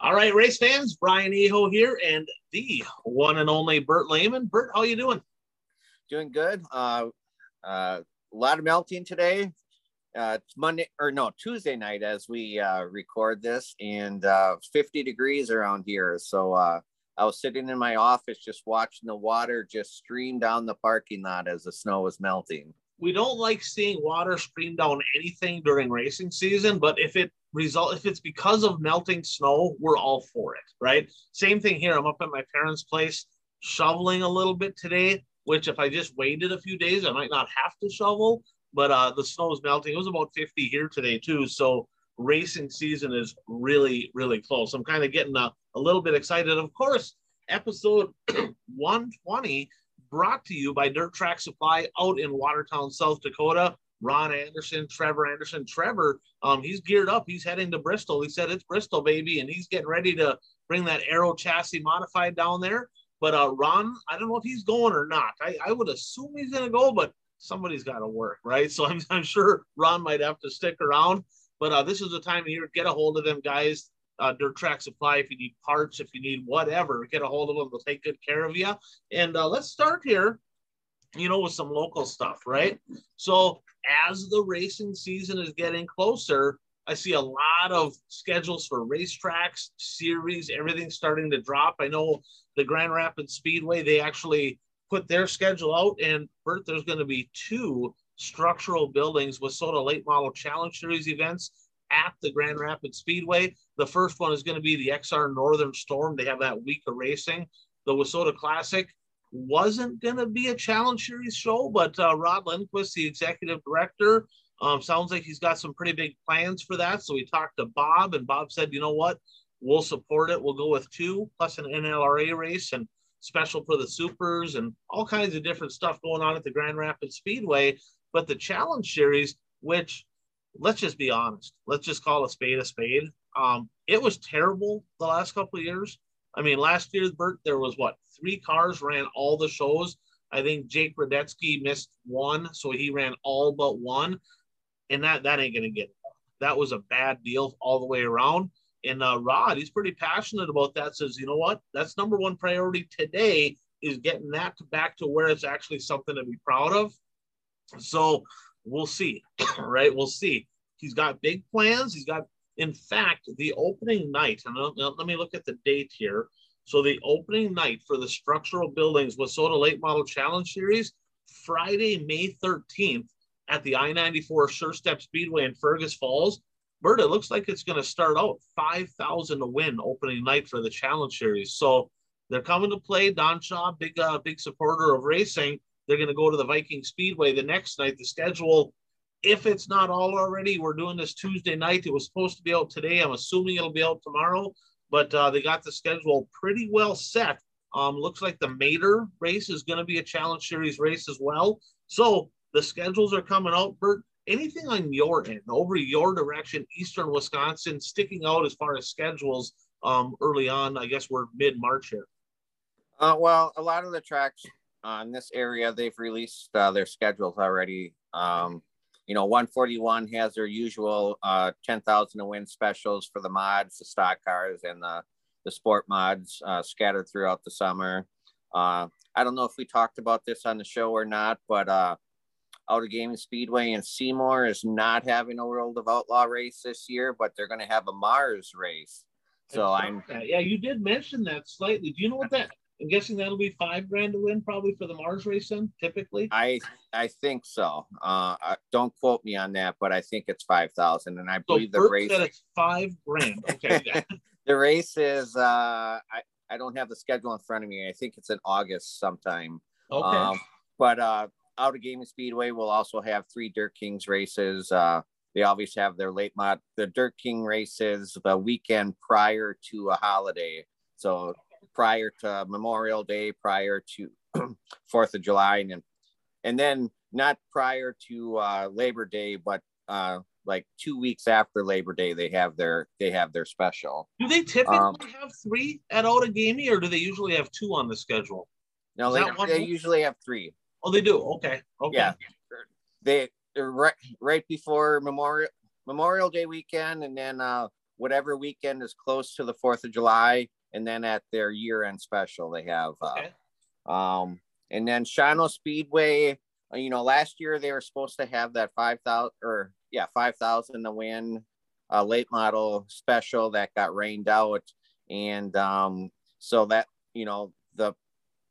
All right, race fans, Brian Eho here, and the one and only Bert Lehman. Bert, how you doing? Doing good. Uh, uh, a lot of melting today. Uh, it's Monday or no Tuesday night as we uh, record this, and uh, 50 degrees around here. So uh, I was sitting in my office just watching the water just stream down the parking lot as the snow was melting. We don't like seeing water stream down anything during racing season, but if it result if it's because of melting snow, we're all for it, right? Same thing here. I'm up at my parents' place shoveling a little bit today, which if I just waited a few days, I might not have to shovel. But uh, the snow is melting. It was about 50 here today too, so racing season is really, really close. I'm kind of getting a, a little bit excited. Of course, episode 120 brought to you by Dirt Track Supply out in Watertown, South Dakota. Ron Anderson, Trevor Anderson. Trevor, um, he's geared up. He's heading to Bristol. He said it's Bristol, baby, and he's getting ready to bring that Aero chassis modified down there. But uh, Ron, I don't know if he's going or not. I, I would assume he's going to go, but somebody's got to work, right? So I'm, I'm sure Ron might have to stick around. But uh, this is the time of year. Get a hold of them guys. Uh, Dirt Track Supply. If you need parts, if you need whatever, get a hold of them. They'll take good care of you. And uh, let's start here, you know, with some local stuff, right? So as the racing season is getting closer, I see a lot of schedules for racetracks, series, everything starting to drop. I know the Grand Rapids Speedway, they actually put their schedule out, and Bert, there's going to be two structural buildings WISSOTA Late Model Challenge Series events at the Grand Rapids Speedway. The first one is going to be the XR Northern Storm. They have that week of racing. The WISSOTA Classic wasn't going to be a Challenge Series show, but uh, Rod Lindquist, the executive director, um, sounds like he's got some pretty big plans for that. So we talked to Bob, and Bob said, you know what? We'll support it. We'll go with two plus an NLRA race and special for the supers and all kinds of different stuff going on at the Grand Rapids Speedway. But the Challenge Series, which let's just be honest, let's just call a spade a spade. Um, it was terrible the last couple of years. I mean, last year, Bert, there was what three cars ran all the shows. I think Jake Redetzke missed one, so he ran all but one, and that that ain't gonna get. That was a bad deal all the way around. And uh, Rod, he's pretty passionate about that. Says, you know what? That's number one priority today is getting that back to where it's actually something to be proud of. So we'll see, right? We'll see. He's got big plans. He's got, in fact, the opening night. And let me look at the date here. So the opening night for the structural buildings was WISSOTA Late Model Challenge Series, Friday, May 13th at the I-94 Sure Step Speedway in Fergus Falls. Bert, it looks like it's going to start out 5,000 to win opening night for the Challenge Series. So they're coming to play. Don Shaw, big, uh, big supporter of racing. They're going to go to the Viking Speedway the next night. The schedule, if it's not all already, we're doing this Tuesday night. It was supposed to be out today. I'm assuming it'll be out tomorrow, but uh, they got the schedule pretty well set. Um, looks like the Mater race is going to be a Challenge Series race as well. So the schedules are coming out. Bert, anything on your end, over your direction, Eastern Wisconsin, sticking out as far as schedules um, early on? I guess we're mid March here. Uh, well, a lot of the tracks on this area, they've released uh, their schedules already. Um, you know, 141 has their usual uh, 10,000 to win specials for the mods, the stock cars, and the, the sport mods uh, scattered throughout the summer. Uh, I don't know if we talked about this on the show or not, but uh, Outagamie Speedway in Seymour is not having a World of Outlaw race this year, but they're going to have a Mars race. So I'm yeah, you did mention that slightly. Do you know what that I'm guessing that'll be five grand to win probably for the Mars race. Then typically. I I think so. Uh, don't quote me on that, but I think it's five thousand, and I so believe the race. Said it's five grand. Okay. the race is. Uh, I I don't have the schedule in front of me. I think it's in August sometime. Okay. Um, but uh, Outagamie Speedway will also have three Dirt Kings races. Uh, they always have their late mod. The Dirt King races the weekend prior to a holiday. So prior to Memorial Day, prior to Fourth of July, and and then not prior to uh, Labor Day, but uh, like two weeks after Labor Day, they have their they have their special. Do they typically um, have three at Outagamie, or do they usually have two on the schedule? No, they, they usually have three. Oh, they do. Okay. Okay. Yeah. They right, right before Memorial Memorial Day weekend, and then uh, whatever weekend is close to the Fourth of July, and then at their year-end special they have. Uh, okay. Um, and then Shawano Speedway. Uh, you know, last year they were supposed to have that five thousand or yeah five thousand to win uh, late model special that got rained out, and um, so that you know the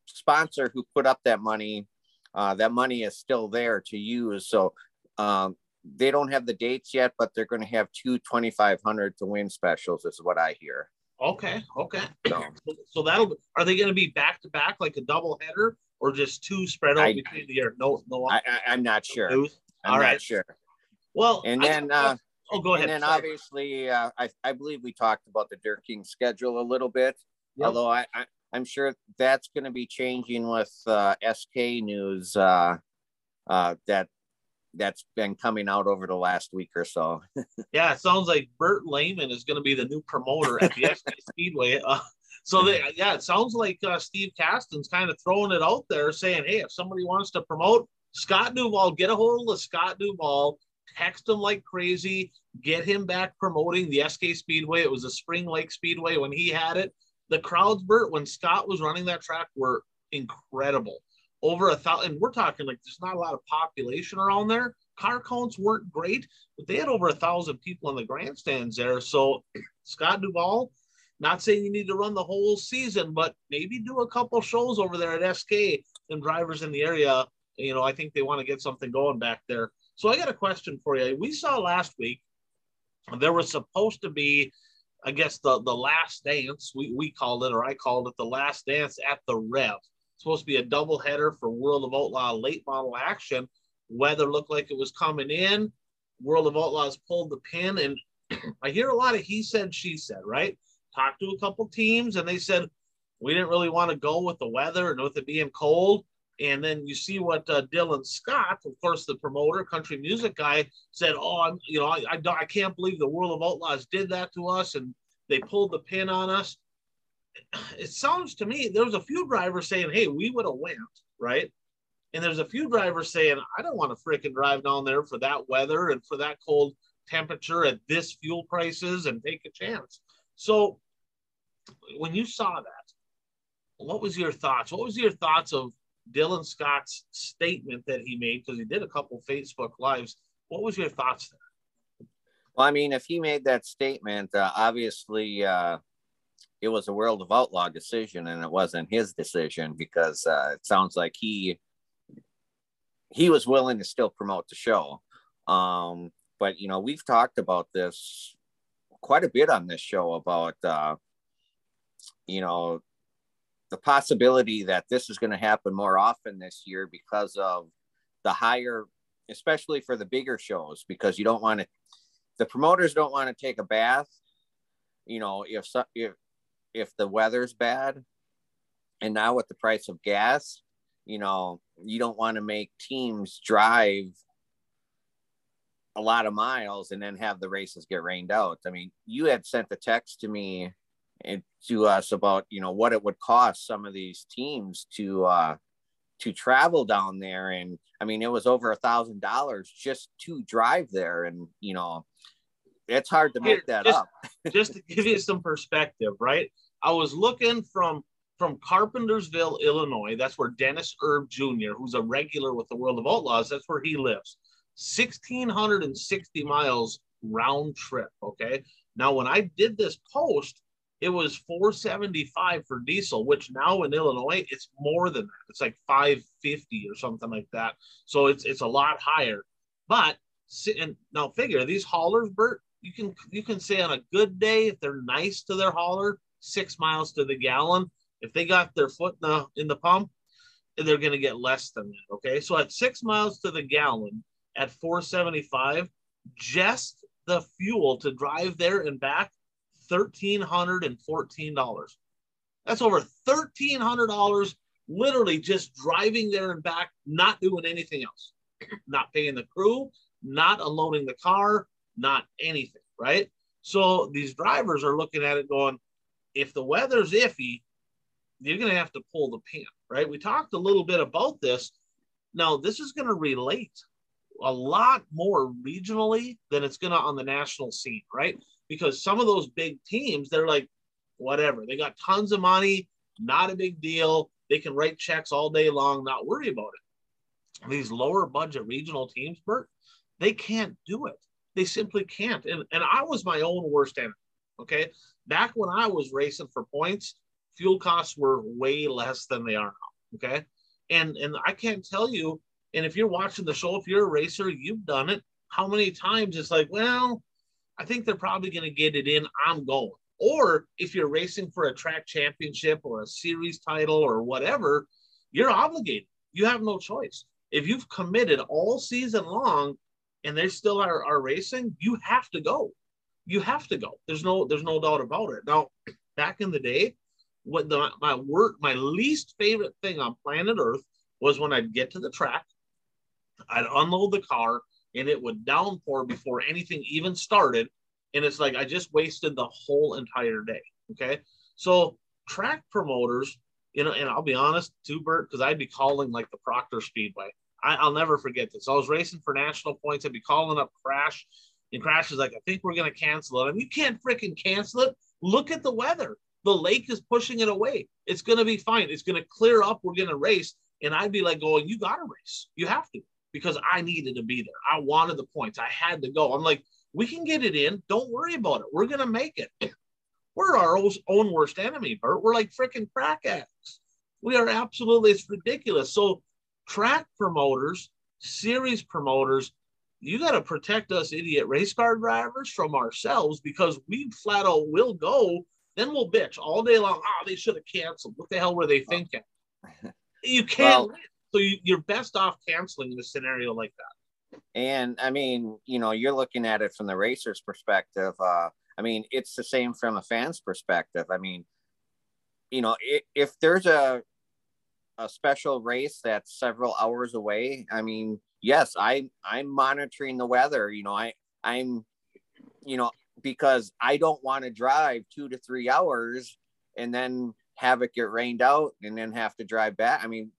sponsor who put up that money, uh, that money is still there to use. So um, they don't have the dates yet, but they're going to have two 2,500 to win specials, is what I hear. Okay. Okay. So, so that'll, are they going to be back to back like a double header or just two spread out I, between the year? No, no. I, I, am not sure. I'm All right. sure. Well, and then, uh, oh, go ahead. And then Sorry. obviously, uh, I, I believe we talked about the Dirt King schedule a little bit, yep. although I, I, I'm sure that's going to be changing with uh, SK news uh, uh, that that's been coming out over the last week or so. yeah, it sounds like Bert Lehman is going to be the new promoter at the SK Speedway. Uh, so they, yeah, it sounds like uh, Steve Caston's kind of throwing it out there, saying, "Hey, if somebody wants to promote Scott Duval, get a hold of Scott Duval, text him like crazy, get him back promoting the SK Speedway. It was a Spring Lake Speedway when he had it the crowds, Bert, when Scott was running that track, were incredible. Over a thousand, we're talking like there's not a lot of population around there. Car counts weren't great, but they had over a thousand people in the grandstands there. So, Scott Duvall, not saying you need to run the whole season, but maybe do a couple shows over there at SK and drivers in the area. You know, I think they want to get something going back there. So, I got a question for you. We saw last week there was supposed to be I guess the the last dance we we called it or I called it the last dance at the Rev. Supposed to be a double header for World of Outlaw late model action. Weather looked like it was coming in. World of Outlaws pulled the pin, and I hear a lot of he said she said. Right? Talked to a couple teams, and they said we didn't really want to go with the weather and with it being cold. And then you see what uh, Dylan Scott, of course, the promoter, country music guy, said, "Oh, I'm, you know, I, I, I can't believe the World of Outlaws did that to us, and they pulled the pin on us." It sounds to me there was a few drivers saying, "Hey, we would have went right," and there's a few drivers saying, "I don't want to freaking drive down there for that weather and for that cold temperature at this fuel prices and take a chance." So, when you saw that, what was your thoughts? What was your thoughts of Dylan Scott's statement that he made because he did a couple Facebook lives. What was your thoughts there? Well, I mean, if he made that statement, uh, obviously uh, it was a World of Outlaw decision, and it wasn't his decision because uh, it sounds like he he was willing to still promote the show. Um, but you know, we've talked about this quite a bit on this show about uh, you know the possibility that this is going to happen more often this year because of the higher, especially for the bigger shows, because you don't want to, the promoters don't want to take a bath, you know, if, if, if the weather's bad and now with the price of gas, you know, you don't want to make teams drive a lot of miles and then have the races get rained out. I mean, you had sent a text to me and to us about you know what it would cost some of these teams to uh to travel down there. And i mean it was over a thousand dollars just to drive there. And you know it's hard to make that just, up just to give you some perspective right i was looking from from carpentersville illinois that's where dennis erb jr who's a regular with the world of outlaws that's where he lives 1660 miles round trip okay now when i did this post it was 475 for diesel, which now in Illinois it's more than that. It's like 550 or something like that. So it's it's a lot higher. But and now figure these haulers, Bert, you can you can say on a good day if they're nice to their hauler, six miles to the gallon. If they got their foot in the in the pump, they're going to get less than that. Okay, so at six miles to the gallon at 475, just the fuel to drive there and back $1,314. That's over $1,300 literally just driving there and back, not doing anything else, not paying the crew, not unloading the car, not anything, right? So these drivers are looking at it going, if the weather's iffy, you're going to have to pull the pin, right? We talked a little bit about this. Now, this is going to relate a lot more regionally than it's going to on the national scene, right? Because some of those big teams, they're like, whatever. They got tons of money, not a big deal. They can write checks all day long, not worry about it. These lower budget regional teams, Bert, they can't do it. They simply can't. And, and I was my own worst enemy. Okay. Back when I was racing for points, fuel costs were way less than they are now. Okay. And and I can't tell you and if you're watching the show, if you're a racer, you've done it. How many times it's like, well, I think they're probably going to get it in. I'm going. Or if you're racing for a track championship or a series title or whatever, you're obligated. You have no choice. If you've committed all season long and they still are, are racing, you have to go. You have to go. There's no there's no doubt about it. Now, back in the day, what the my work my least favorite thing on planet Earth was when I'd get to the track I'd unload the car and it would downpour before anything even started. And it's like I just wasted the whole entire day. Okay. So track promoters, you know, and I'll be honest too, Bert, because I'd be calling like the Proctor Speedway. I, will never forget this. I was racing for national points. I'd be calling up Crash, and Crash is like, I think we're going to cancel it. And you can't freaking cancel it. Look at the weather. The lake is pushing it away. It's going to be fine. It's going to clear up. We're going to race. And I'd be like, going, You got to race. You have to because I needed to be there. I wanted the points. I had to go. I'm like, we can get it in. Don't worry about it. We're going to make it. We're our own worst enemy, Bert. We're like freaking crack addicts. We are absolutely, it's ridiculous. So, track promoters, series promoters, you got to protect us idiot race car drivers from ourselves because we flat out will go. Then we'll bitch all day long. Oh, they should have canceled. What the hell were they thinking? You can't well, so you, are best off canceling in a scenario like that. And I mean, you know, you're looking at it from the racer's perspective. Uh, I mean, it's the same from a fan's perspective. I mean, you know, if, if there's a a special race that's several hours away, I mean, yes, I I'm monitoring the weather. You know, I I'm, you know, because I don't want to drive two to three hours and then have it get rained out and then have to drive back. I mean,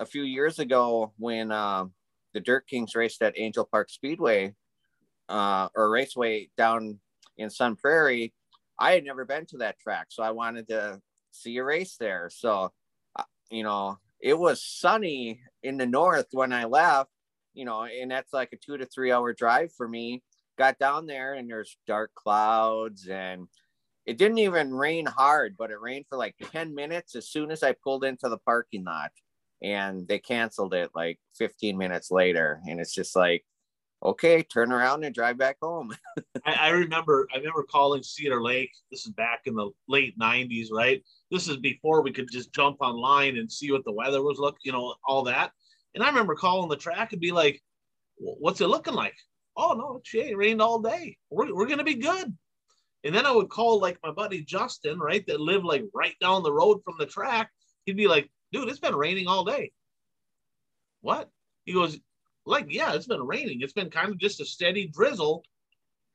a few years ago when uh, the Dirt Kings raced at Angel Park Speedway uh, or Raceway down in Sun Prairie, I had never been to that track, so I wanted to see a race there. So, you know, it was sunny in the north when I left, you know, and that's like a two to three hour drive for me. Got down there and there's dark clouds and it didn't even rain hard, but it rained for like 10 minutes as soon as I pulled into the parking lot and they canceled it like 15 minutes later and it's just like okay turn around and drive back home. I, I, remember i remember calling cedar lake this is back in the late 90s right? This is before we could just jump online and see what the weather was look you know all that. And i remember calling the track and be like what's it looking like? Oh no it rained all day. We're, we're gonna be good. And then i would call like my buddy justin right that lived like right down the road from the track. He'd be like dude, it's been raining all day. What? He goes, like, yeah, it's been raining. It's been kind of just a steady drizzle.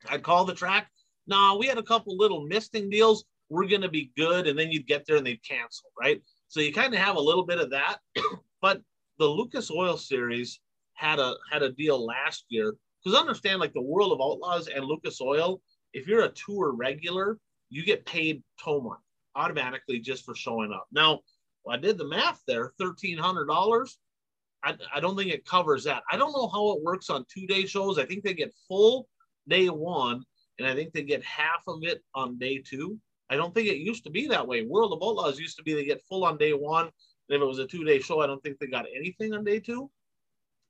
I'd call the track. Nah, we had a couple little misting deals. We're going to be good. And then you'd get there and they'd cancel, right? So you kind of have a little bit of that. but the Lucas Oil series had a had a deal last year. Because understand, like the World of Outlaws and Lucas Oil, if you're a tour regular, you get paid tow money automatically just for showing up. Now, I did the math there, thirteen hundred dollars. I, I don't think it covers that. I don't know how it works on two day shows. I think they get full day one, and I think they get half of it on day two. I don't think it used to be that way. World of Outlaws used to be they get full on day one. And if it was a two day show, I don't think they got anything on day two.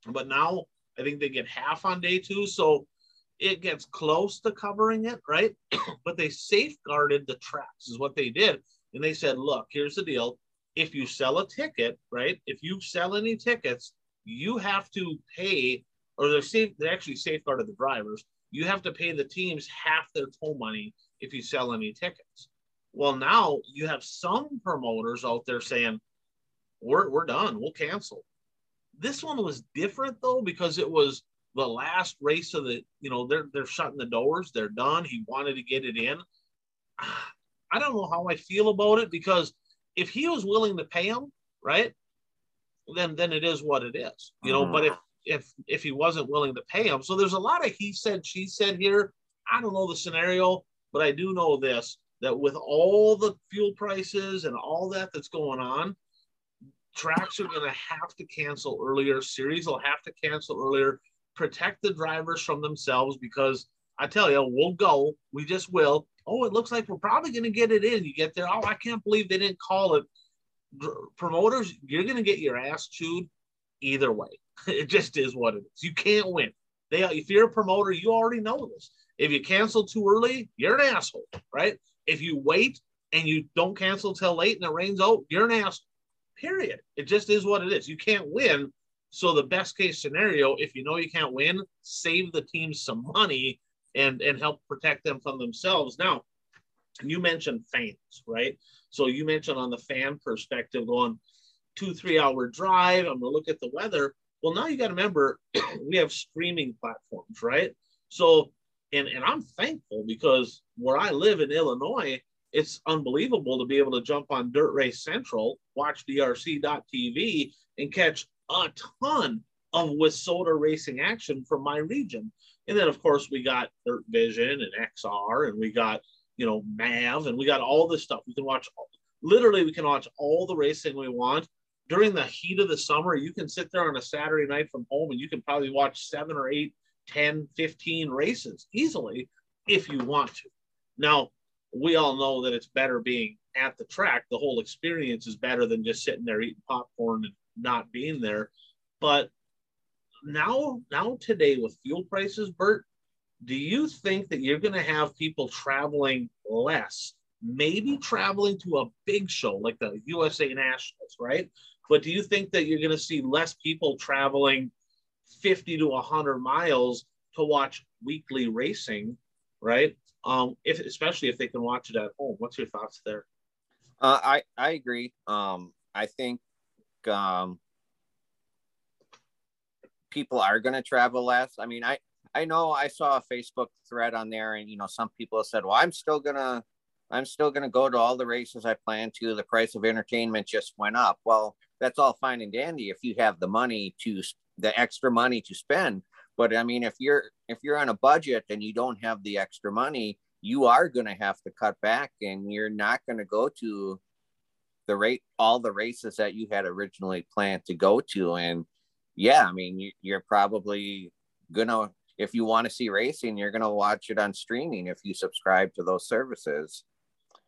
But now I think they get half on day two. So it gets close to covering it, right? but they safeguarded the tracks, is what they did. And they said, look, here's the deal if you sell a ticket, right? If you sell any tickets, you have to pay, or they're safe, they actually safeguarded the drivers. You have to pay the teams half their toll money if you sell any tickets. Well, now you have some promoters out there saying, we're, we're done, we'll cancel. This one was different though, because it was the last race of the, you know, they're they're shutting the doors, they're done. He wanted to get it in. I don't know how I feel about it because if he was willing to pay him, right, then then it is what it is, you know. Mm-hmm. But if if if he wasn't willing to pay him. So there's a lot of he said she said here. I don't know the scenario, but I do know this that with all the fuel prices and all that that's going on, tracks are going to have to cancel earlier. Series will have to cancel earlier. Protect the drivers from themselves because I tell you, we'll go. We just will. Oh, it looks like we're probably going to get it in. You get there. Oh, I can't believe they didn't call it. Promoters, you're going to get your ass chewed either way. It just is what it is. You can't win. They, if you're a promoter, you already know this. If you cancel too early, you're an asshole, right? If you wait and you don't cancel till late and it rains out, you're an asshole. Period. It just is what it is. You can't win. So the best case scenario, if you know you can't win, save the team some money and and help protect them from themselves. Now, you mentioned fans, right? So you mentioned on the fan perspective, going two three hour drive. I'm gonna look at the weather. Well, now you got to remember we have streaming platforms, right? So and and I'm thankful because where I live in Illinois, it's unbelievable to be able to jump on Dirt Race Central, watch DRC.TV, and catch a ton of WISSOTA racing action from my region. And then, of course, we got Dirt Vision and XR, and we got, you know, MAV, and we got all this stuff. We can watch, literally, we can watch all the racing we want. During the heat of the summer, you can sit there on a Saturday night from home and you can probably watch seven or eight 10, 15 races easily if you want to. Now, we all know that it's better being at the track. The whole experience is better than just sitting there eating popcorn and not being there. But now, now today with fuel prices, Bert, do you think that you're going to have people traveling less? Maybe traveling to a big show like the USA Nationals, right? But do you think that you're going to see less people traveling 50 to 100 miles to watch weekly racing, right? Um, if especially if they can watch it at home. What's your thoughts there? Uh, I I agree. Um, I think um, people are going to travel less. I mean, I I know I saw a Facebook thread on there, and you know, some people said, "Well, I'm still gonna." I'm still to go to all the races I plan to. The price of entertainment just went up. Well, that's all fine and dandy if you have the money to the extra money to spend but i mean if you're if you're on a budget and you don't have the extra money you are going to have to cut back and you're not going to go to the rate all the races that you had originally planned to go to and yeah i mean you, you're probably gonna if you want to see racing you're gonna watch it on streaming if you subscribe to those services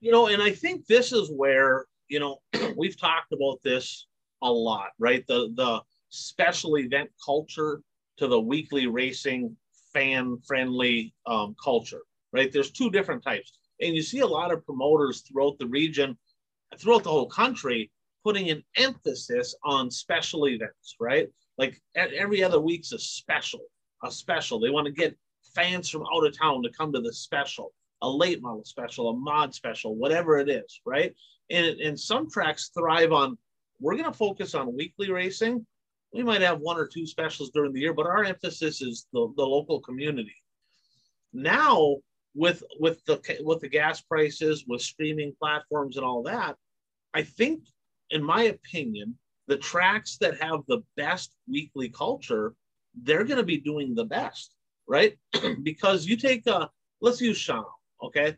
you know and i think this is where you know we've talked about this a lot right the the special event culture to the weekly racing fan friendly um, culture, right? There's two different types. And you see a lot of promoters throughout the region, throughout the whole country, putting an emphasis on special events, right? Like every other week's a special, a special. They want to get fans from out of town to come to the special, a late model special, a mod special, whatever it is, right? And, and some tracks thrive on, we're going to focus on weekly racing we might have one or two specials during the year, but our emphasis is the, the local community. Now, with with the with the gas prices, with streaming platforms and all that, I think, in my opinion, the tracks that have the best weekly culture, they're going to be doing the best, right? because you take a let's use Shawano, okay?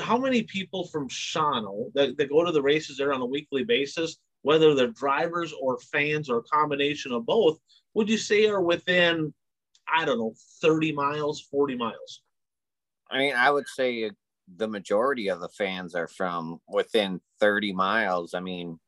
how many people from Shawano that, that go to the races there on a weekly basis whether they're drivers or fans or a combination of both, would you say are within, I don't know, 30 miles, 40 miles? I mean, I would say uh, the majority of the fans are from within 30 miles. I mean,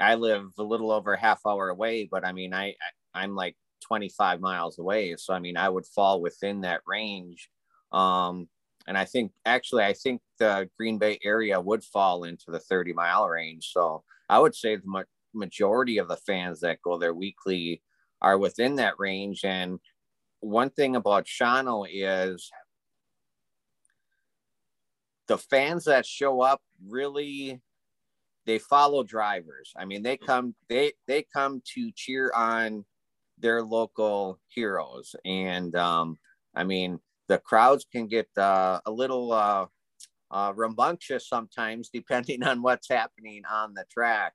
I live a little over half hour away, but I mean, I, I am like 25 miles away. So, I mean, I would fall within that range. Um, and I think actually, I think the Green Bay area would fall into the 30 mile range. So I would say the ma- majority of the fans that go there weekly are within that range. And one thing about Shawano is the fans that show up really they follow drivers. I mean, they come they they come to cheer on their local heroes, and um, I mean the crowds can get uh, a little uh, uh, rambunctious sometimes, depending on what's happening on the track.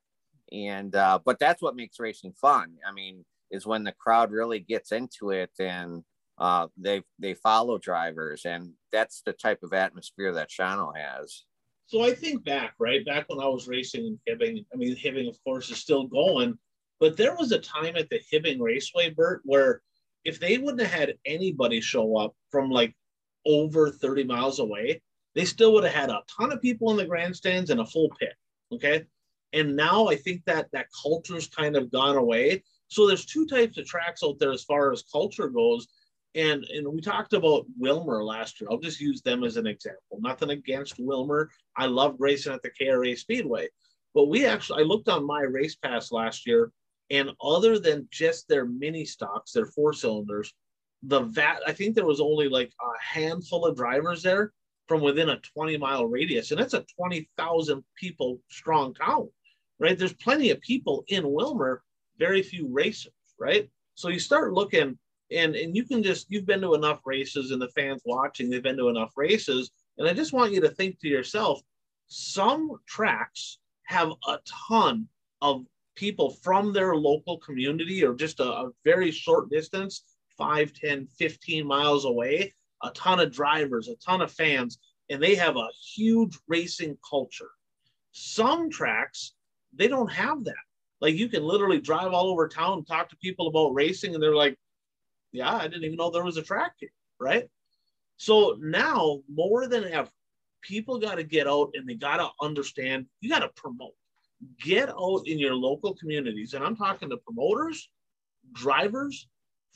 And uh, but that's what makes racing fun. I mean, is when the crowd really gets into it and uh, they they follow drivers, and that's the type of atmosphere that Shawano has. So I think back, right back when I was racing in Hibbing. I mean, Hibbing, of course, is still going, but there was a time at the Hibbing Raceway, Bert, where if they wouldn't have had anybody show up from like over 30 miles away, they still would have had a ton of people in the grandstands and a full pit. Okay. And now I think that that culture's kind of gone away. So there's two types of tracks out there as far as culture goes. And, and we talked about Willmar last year. I'll just use them as an example. Nothing against Willmar. I love racing at the KRA Speedway. But we actually, I looked on my race pass last year, and other than just their mini stocks, their four cylinders, the VAT, I think there was only like a handful of drivers there from within a 20 mile radius. And that's a 20,000 people strong town, right? There's plenty of people in Willmar, very few racers, right? So you start looking and and you can just you've been to enough races and the fans watching they've been to enough races. And i just want you to think to yourself some tracks have a ton of people from their local community or just a, a very short distance 5 10 15 miles away a ton of drivers a ton of fans and they have a huge racing culture. Some tracks they don't have that. Like you can literally drive all over town talk to people about racing and they're like yeah, I didn't even know there was a track here, right? So now more than ever, people got to get out and they got to understand, you got to promote. Get out in your local communities. And I'm talking to promoters, drivers,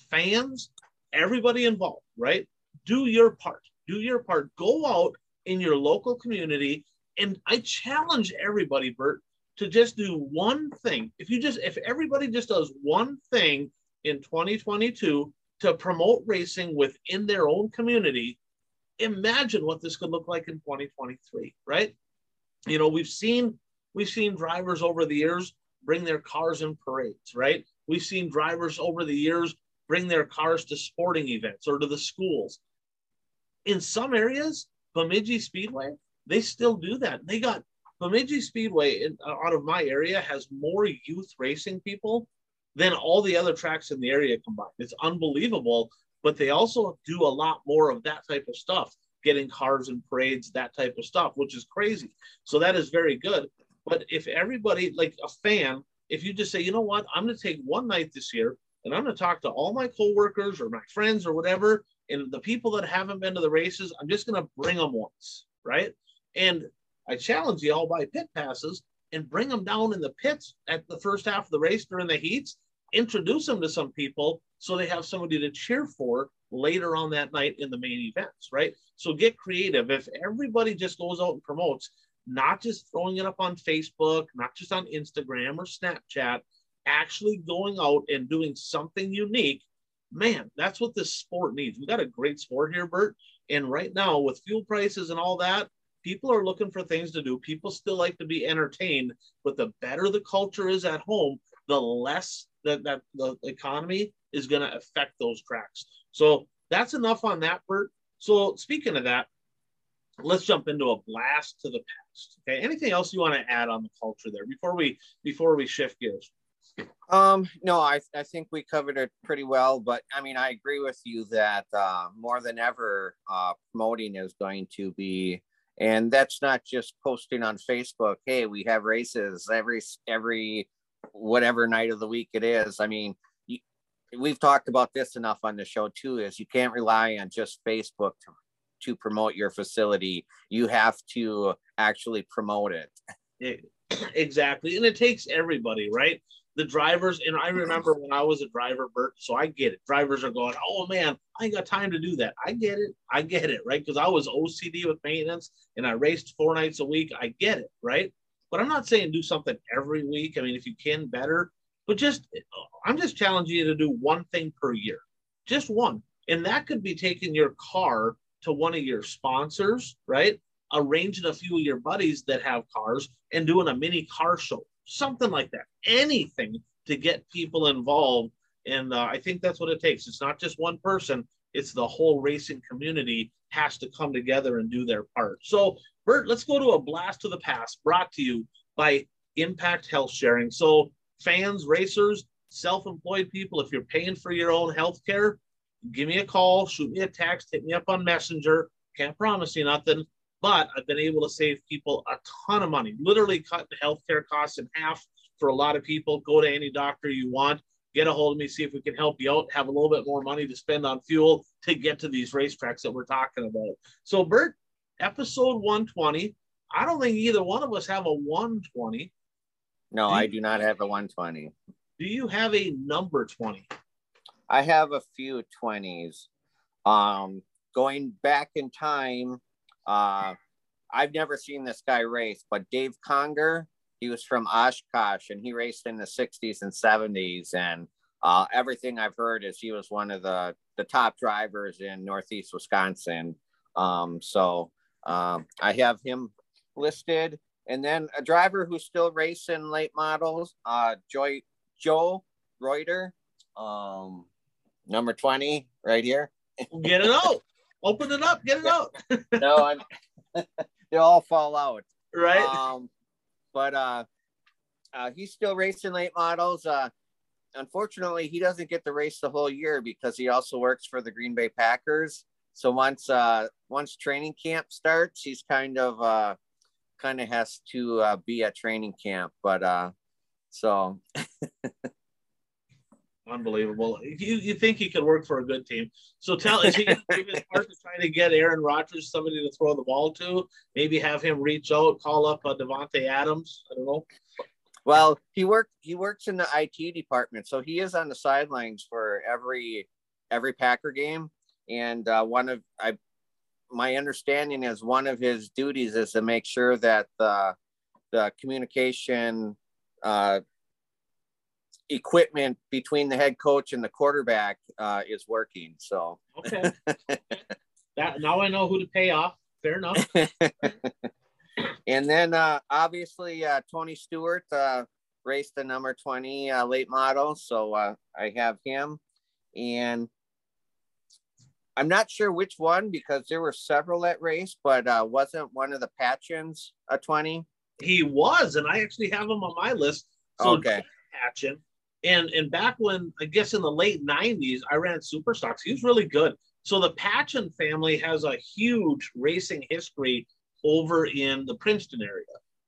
fans, everybody involved, right? Do your part. Do your part. Go out in your local community. And I challenge everybody, Bert, to just do one thing. If you just, if everybody just does one thing in 2022, to promote racing within their own community, imagine what this could look like in 2023, right? You know, we've seen we've seen drivers over the years bring their cars in parades, right? We've seen drivers over the years bring their cars to sporting events or to the schools. In some areas, Bemidji Speedway, they still do that. They got Bemidji Speedway in, out of my area has more youth racing people than all the other tracks in the area combined. It's unbelievable, but they also do a lot more of that type of stuff, getting cars and parades, that type of stuff, which is crazy. So that is very good. But if everybody, like a fan, if you just say, you know what, I'm going to take one night this year and I'm going to talk to all my coworkers or my friends or whatever, and the people that haven't been to the races, I'm just going to bring them once, right? And I challenge you all buy pit passes and bring them down in the pits at the first half of the race during the heats, introduce them to some people so they have somebody to cheer for later on that night in the main events, right? So get creative. If everybody just goes out and promotes, not just throwing it up on Facebook, not just on Instagram or Snapchat, actually going out and doing something unique, man, that's what this sport needs. We got a great sport here, Bert. And right now, with fuel prices and all that, people are looking for things to do. People still like to be entertained, but the better the culture is at home, the less that, that the economy is going to affect those tracks. So that's enough on that, Bert. So speaking of that, let's jump into a blast to the past. Okay. Anything else you want to add on the culture there before we before we shift gears? Um, no, I, I think we covered it pretty well, but I mean, I agree with you that uh, more than ever, uh, promoting is going to be and that's not just posting on facebook hey we have races every every whatever night of the week it is. I mean you, we've talked about this enough on the show too is you can't rely on just facebook to, to promote your facility. You have to actually promote it. Exactly. And it takes everybody right the drivers, and I remember when I was a driver, Bert, so I get it. Drivers are going, oh man, I ain't got time to do that. I get it. I get it, right? Because I was OCD with maintenance and I raced four nights a week. I get it, right? But I'm not saying do something every week. I mean, if you can, better. But just, I'm just challenging you to do one thing per year, just one. And that could be taking your car to one of your sponsors, right? Arranging a few of your buddies that have cars and doing a mini car show something like that, anything to get people involved. And uh, I think that's what it takes. It's not just one person, it's the whole racing community has to come together and do their part. So, Bert, let's go to a blast to the past brought to you by Impact Health Sharing. So, fans, racers, self-employed people, if you're paying for your own health care, give me a call, shoot me a text, hit me up on Messenger. Can't promise you nothing, but I've been able to save people a ton of money, literally cut the healthcare costs in half for a lot of people. Go to any doctor you want, get a hold of me, see if we can help you out, have a little bit more money to spend on fuel to get to these racetracks that we're talking about. So, Bert, episode 120. I don't think either one of us have a 120. No, I do not have a 120. Do you have a number 20? I have a few 20s. Um, going back in time, uh, I've never seen this guy race, but Dave Conger, he was from Oshkosh and he raced in the 60s and 70s. And uh, everything I've heard is he was one of the, the top drivers in Northeast Wisconsin. Um, so um, I have him listed. And then a driver who's still racing late models, uh, Joy, Joe Reuter, um, number 20 right here. Get it out. Open it up. Get it out. no, I'm, they all fall out. Right. Um, but uh, uh, he's still racing late models. Uh, unfortunately, he doesn't get to race the whole year because he also works for the Green Bay Packers. So once uh, once training camp starts, he's kind of uh, kind of has to uh, be at training camp. But uh, so unbelievable. You, you think he could work for a good team? So tell is he his part to to get Aaron Rodgers somebody to throw the ball to? Maybe have him reach out, call up uh, Davante Adams. I don't know. Well, he worked. He works in the IT department, so he is on the sidelines for every every Packer game. And uh, one of I, my understanding is one of his duties is to make sure that the the communication uh, equipment between the head coach and the quarterback uh, is working. So okay, that now I know who to pay off. Fair enough. and then uh, obviously uh, Tony Stewart uh, raced the number twenty uh, late model, so uh, I have him, and I'm not sure which one because there were several that race, but uh, wasn't one of the Patchins a twenty? He was, and I actually have him on my list. So okay. Patchin, and and back when I guess in the late '90s, I ran super stocks. He was really good. So the Patchin family has a huge racing history over in the Princeton area.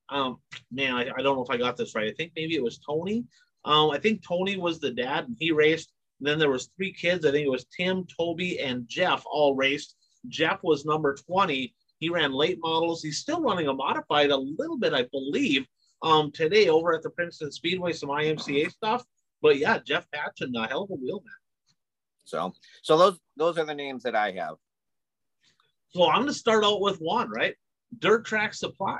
Um, man, I, I don't know if I got this right. I think maybe it was Tony. Um, I think Tony was the dad, and he raced. And then there was three kids. I think it was Tim, Toby, and Jeff all raced. Jeff was number 20. He ran late models. He's still running a modified a little bit, I believe, um, today over at the Princeton Speedway, some IMCA stuff. But yeah, Jeff Patchin, a hell of a wheelman. So, so those those are the names that I have. So I'm going to start out with one, right? Dirt Track Supply.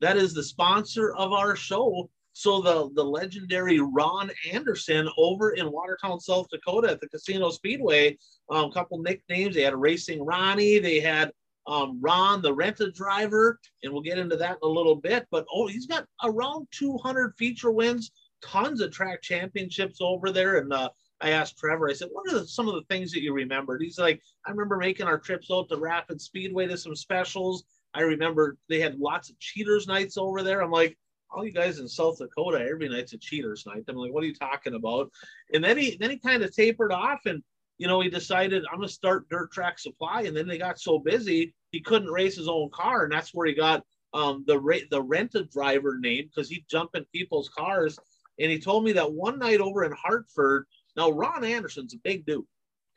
That is the sponsor of our show. So the the legendary Ron Anderson over in Watertown, South Dakota, at the Casino Speedway, um, a couple nicknames. They had Racing Ronnie. They had um, Ron, the rented driver, and we'll get into that in a little bit. But oh, he's got around 200 feature wins tons of track championships over there. And uh, I asked Trevor, I said, what are the, some of the things that you remembered? He's like, I remember making our trips out to Rapid Speedway to some specials. I remember they had lots of cheaters nights over there. I'm like, all you guys in South Dakota, every night's a cheaters night. I'm like, what are you talking about? And then he then he kind of tapered off and you know, he decided I'm gonna start dirt track supply. And then they got so busy he couldn't race his own car. And that's where he got um, the the rented driver name because he'd jump in people's cars and he told me that one night over in Hartford, now Ron Anderson's a big dude.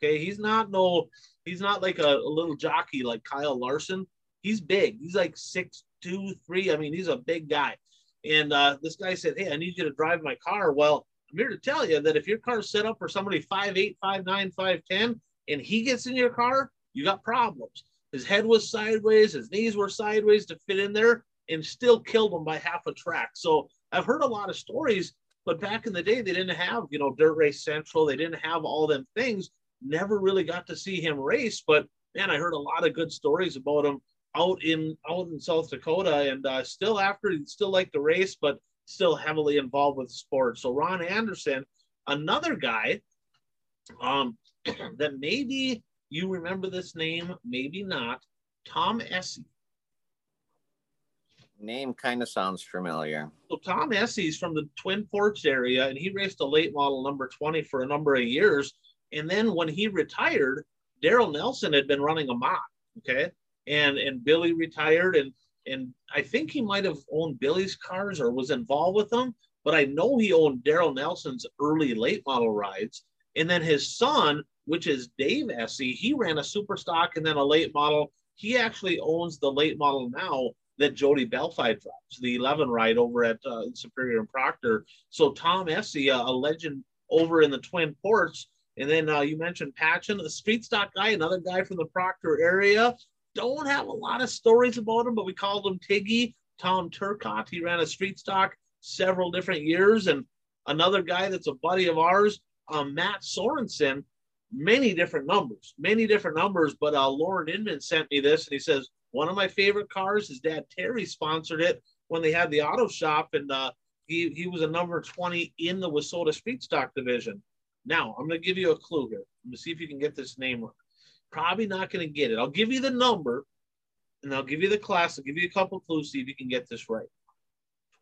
Okay. He's not no, he's not like a, a little jockey like Kyle Larson. He's big. He's like six, two, three. I mean, he's a big guy. And uh, this guy said, Hey, I need you to drive my car. Well, I'm here to tell you that if your car's set up for somebody five eight, five nine, five ten, and he gets in your car, you got problems. His head was sideways, his knees were sideways to fit in there, and still killed him by half a track. So I've heard a lot of stories but back in the day, they didn't have, you know, Dirt Race Central. They didn't have all them things. Never really got to see him race. But man, I heard a lot of good stories about him out in out in South Dakota, and uh, still after still like the race, but still heavily involved with sport. So Ron Anderson, another guy, um, that maybe you remember this name, maybe not. Tom Essie. Name kind of sounds familiar. So Tom Essie's from the Twin Forks area, and he raced a late model number 20 for a number of years. And then when he retired, Daryl Nelson had been running a mod. Okay. And and Billy retired and and I think he might have owned Billy's cars or was involved with them, but I know he owned Daryl Nelson's early late model rides. And then his son, which is Dave Essie, he ran a super stock and then a late model. He actually owns the late model now that Jody Belfi drives, the 11 ride over at uh, Superior and Proctor. So Tom Essie, uh, a legend over in the Twin Ports. And then uh, you mentioned Patchen, a street stock guy, another guy from the Proctor area. Don't have a lot of stories about him, but we called him Tiggy. Tom Turcott, he ran a street stock several different years. And another guy that's a buddy of ours, um, Matt Sorensen, many different numbers, many different numbers. But uh, Lauren Inman sent me this and he says, one of my favorite cars, his dad Terry sponsored it when they had the auto shop. And uh, he, he was a number 20 in the WISSOTA Street Stock division. Now, I'm going to give you a clue here. Let me see if you can get this name right. Probably not going to get it. I'll give you the number and I'll give you the class. I'll give you a couple clues, see if you can get this right.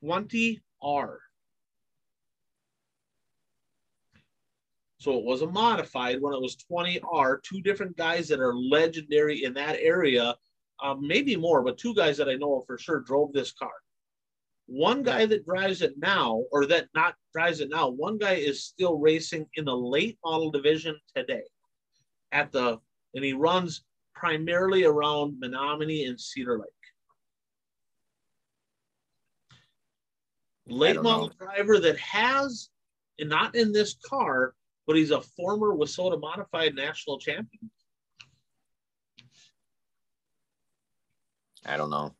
20R. So it was a modified when it was 20R, two different guys that are legendary in that area, um, maybe more, but two guys that I know of for sure drove this car. One guy that drives it now, or that not drives it now, one guy is still racing in the late model division today at the, and he runs primarily around Menominee and Cedar Lake. Late model know. driver that has, and not in this car, but he's a former WISSOTA modified national champion. I don't know.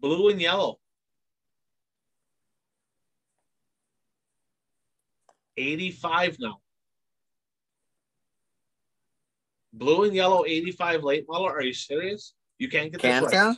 Blue and yellow. 85 now. Blue and yellow 85 late model. Are you serious? You can't get this Canta?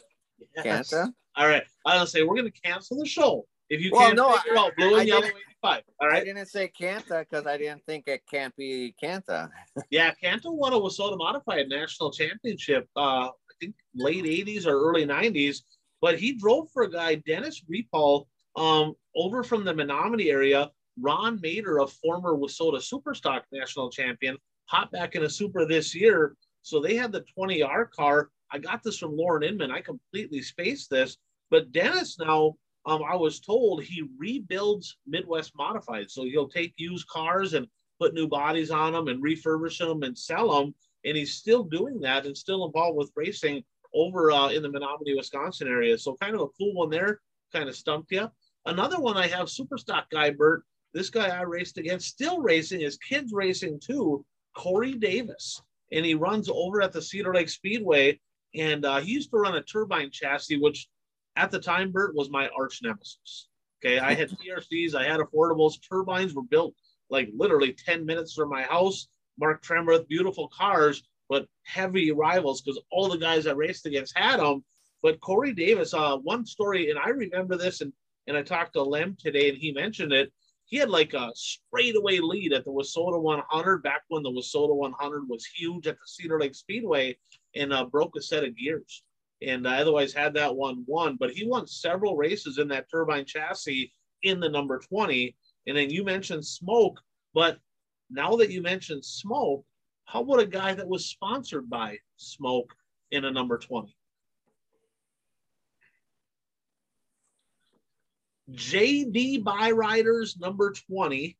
right. Yes. All right. I was say we're going to cancel the show if you well, can't no, figure I, out blue I, and I yellow 85. All right. I didn't say Canta because I didn't think it can't be Canta. yeah, Canta won a WISSOTA Modified National Championship, uh, think late 80s or early 90s. But he drove for a guy, Dennis Repal, um, over from the Menominee area. Ron Mader, a former WISSOTA Superstock national champion, hot back in a super this year. So they had the 20R car. I got this from Lauren Inman. I completely spaced this. But Dennis now um, I was told he rebuilds Midwest modified. So he'll take used cars and put new bodies on them and refurbish them and sell them. And he's still doing that and still involved with racing over uh, in the Menomonie, Wisconsin area. So kind of a cool one there, kind of stumped you. Another one I have, Superstock guy, Bert. This guy I raced against, still racing, his kids racing too, Corey Davis. And he runs over at the Cedar Lake Speedway. And uh, he used to run a turbine chassis, which at the time, Bert was my arch nemesis. Okay, I had TRCs, I had affordables. Turbines were built like literally 10 minutes from my house. Mark Tremorth, beautiful cars, but heavy rivals because all the guys I raced against had them. But Corey Davis, uh, one story, and I remember this, and and I talked to Lem today, and he mentioned it. He had like a straightaway lead at the WISSOTA 100 back when the WISSOTA 100 was huge at the Cedar Lake Speedway, and uh, broke a set of gears and I otherwise had that one won. But he won several races in that turbine chassis in the number 20. And then you mentioned Smoke, but now that you mentioned Smoke, how about a guy that was sponsored by Smoke in a number 20? JD Byriders number 20,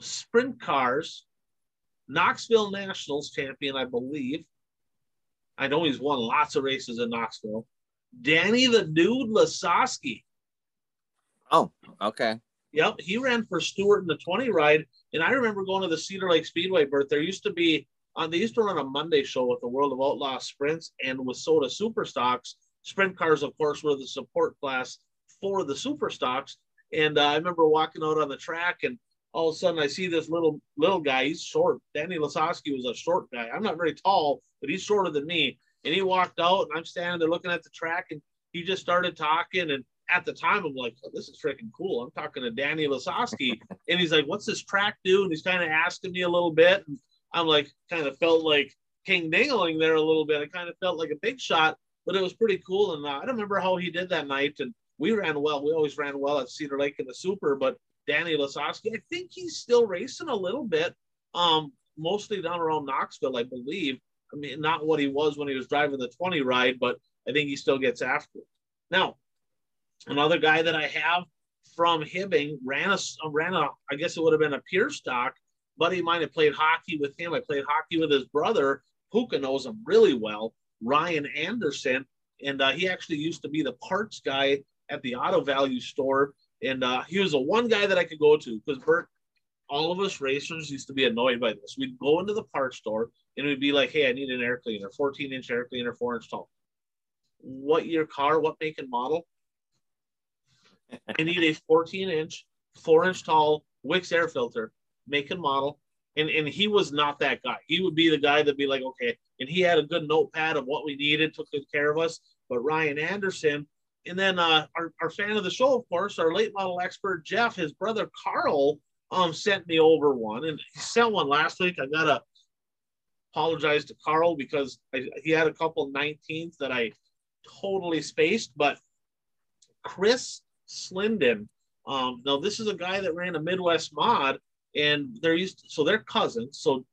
sprint cars, Knoxville Nationals champion, I believe. I know he's won lots of races in Knoxville. Danny the Dude Lasoski. Oh, okay. Yep, he ran for Stewart in the 20 ride. And I remember going to the Cedar Lake Speedway, Bert. There used to be, on they used to run a Monday show with the World of Outlaw Sprints and WISSOTA Super Stocks. Sprint cars, of course, were the support class for the Super Stocks. And uh, I remember walking out on the track and all of a sudden I see this little little guy. He's short. Danny Lasoski was a short guy. I'm not very tall, but he's shorter than me. And he walked out, and I'm standing there looking at the track, and he just started talking. And at the time, I'm like, oh, "This is freaking cool." I'm talking to Danny Lasoski, and he's like, "What's this track do?" And he's kind of asking me a little bit, and I'm like, kind of felt like King Dingling there a little bit. I kind of felt like a big shot. but it was pretty cool. And uh, I don't remember how he did that night. And we ran well. We always ran well at Cedar Lake in the Super. But Danny Lasoski, I think he's still racing a little bit, um, mostly down around Knoxville, I believe. I mean, not what he was when he was driving the 20 ride, but I think he still gets after it. Now, another guy that I have from Hibbing ran a ran a I guess it would have been a pure stock. Buddy of mine had played hockey with him. I played hockey with his brother. Puka knows him really well. Ryan Anderson, and uh, he actually used to be the parts guy at the Auto Value store. And uh, he was the one guy that I could go to because Bert, all of us racers used to be annoyed by this. We'd go into the parts store and we'd be like, "Hey, I need an air cleaner, 14 inch air cleaner, four inch tall. What your car? What make and model? I need a 14 inch, four inch tall Wix air filter, make and model. And, and he was not that guy. He would be the guy that'd be like, okay. And he had a good notepad of what we needed, took good care of us. But Ryan Anderson, and then uh, our, our fan of the show, of course, our late model expert, Jeff, his brother Carl, um, sent me over one. And he sent one last week. I got to apologize to Carl because I, he had a couple 19s that I totally spaced. But Chris Slinden. Um, now this is a guy that ran a Midwest mod, and they're used to, so they're cousins. So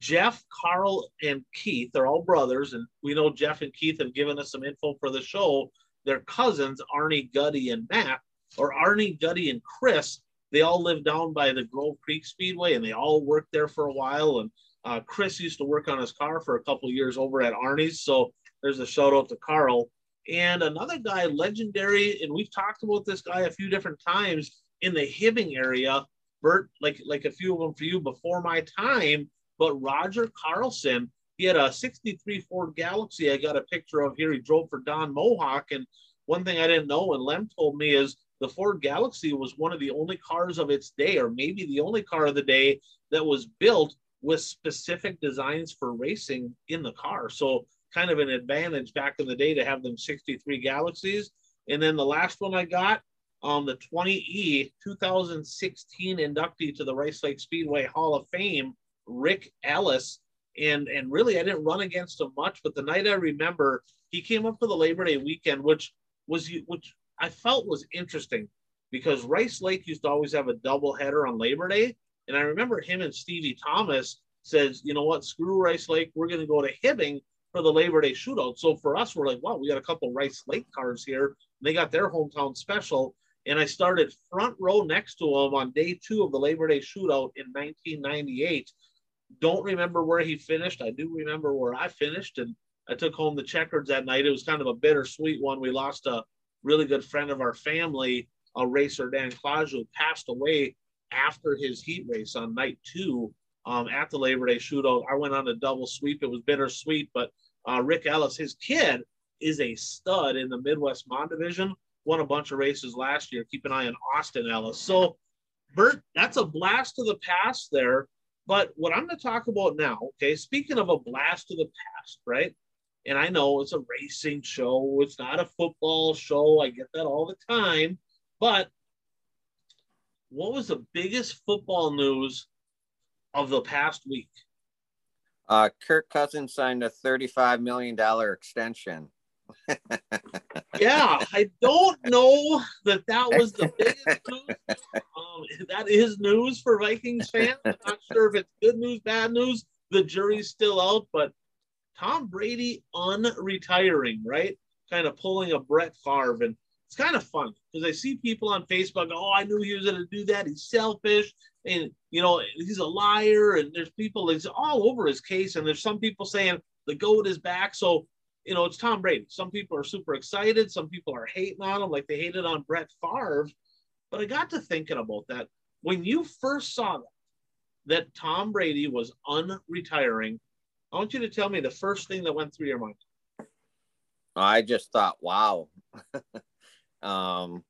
Jeff, Carl, and Keith, they're all brothers, and we know Jeff and Keith have given us some info for the show. Their cousins, Arnie, Gutty, and Matt, or Arnie, Gutty, and Chris, they all live down by the Grove Creek Speedway, and they all worked there for a while. And uh, Chris used to work on his car for a couple years over at Arnie's. So there's a shout out to Carl. And another guy, legendary, and we've talked about this guy a few different times in the Hibbing area. Bert, like like a few of them for you before my time, but Roger Carlson, he had a 63 Ford Galaxie. I got a picture of here. He drove for Don Mohawk. And one thing I didn't know, and Lem told me, is the Ford Galaxie was one of the only cars of its day, or maybe the only car of the day that was built with specific designs for racing in the car. So kind of an advantage back in the day to have them 63 Galaxies. And then the last one I got, um, the 20E 2016 inductee to the Rice Lake Speedway Hall of Fame, Rick Ellis. And, and really, I didn't run against him much, but the night I remember, he came up for the Labor Day weekend, which was which I felt was interesting because Rice Lake used to always have a double header on Labor Day. And I remember him and Stevie Thomas says, you know what, screw Rice Lake, we're going to go to Hibbing for the Labor Day shootout. So for us, we're like, wow, we got a couple Rice Lake cars here. They got their hometown special. And I started front row next to him on day two of the Labor Day shootout in 1998. Don't remember where he finished. I do remember where I finished, and I took home the checkers that night. It was kind of a bittersweet one. We lost a really good friend of our family, a racer, Dan Claudio, passed away after his heat race on night two um, at the Labor Day shootout. I went on a double sweep. It was bittersweet, but uh, Rick Ellis, his kid, is a stud in the Midwest Mod Division. Won a bunch of races last year. Keep an eye on Austin Ellis. So, Bert, that's a blast to the past there. But what I'm going to talk about now, okay, speaking of a blast to the past, right? And I know it's a racing show, it's not a football show. I get that all the time. But what was the biggest football news of the past week? Uh, Kirk Cousins signed a $35 million extension. yeah, I don't know that that was the biggest news. Um, that is news for Vikings fans. I'm not sure if it's good news, bad news. The jury's still out, but Tom Brady unretiring, right? Kind of pulling a Brett Favre. And it's kind of fun because I see people on Facebook, oh, I knew he was going to do that. He's selfish and you know he's a liar and there's people it's all over his case and there's some people saying the goat is back. So you know it's tom brady. Some people are super excited. Some people are hating on him like they hated on brett Favre. but i got to thinking about that. When you first saw that that tom brady was unretiring i want you to tell me the first thing that went through your mind. I just thought wow um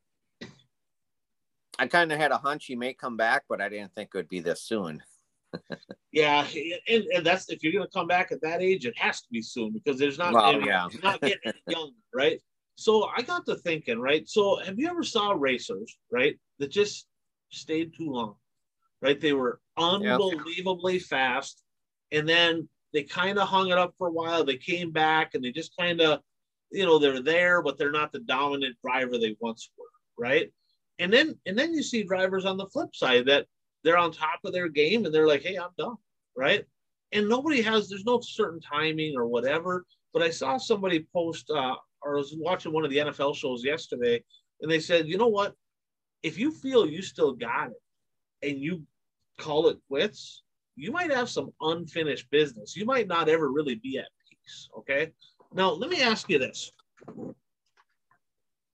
I kind of had a hunch he may come back, but I didn't think it would be this soon. yeah, and, and, that's if you're going to come back at that age, it has to be soon because there's not well, yeah. not getting young, right? So I got to thinking, right? So have you ever saw racers, right, that just stayed too long, right? They were unbelievably fast, and then they kind of hung it up for a while. They came back and they just kind of you know, they're there, but they're not the dominant driver they once were, right? And then and then you see drivers on the flip side that they're on top of their game and they're like, hey, I'm done, right? And nobody has, there's no certain timing or whatever. But I saw somebody post, uh, or I was watching one of the NFL shows yesterday, and they said, you know what? If you feel you still got it and you call it quits, you might have some unfinished business. You might not ever really be at peace. Okay. Now, let me ask you this.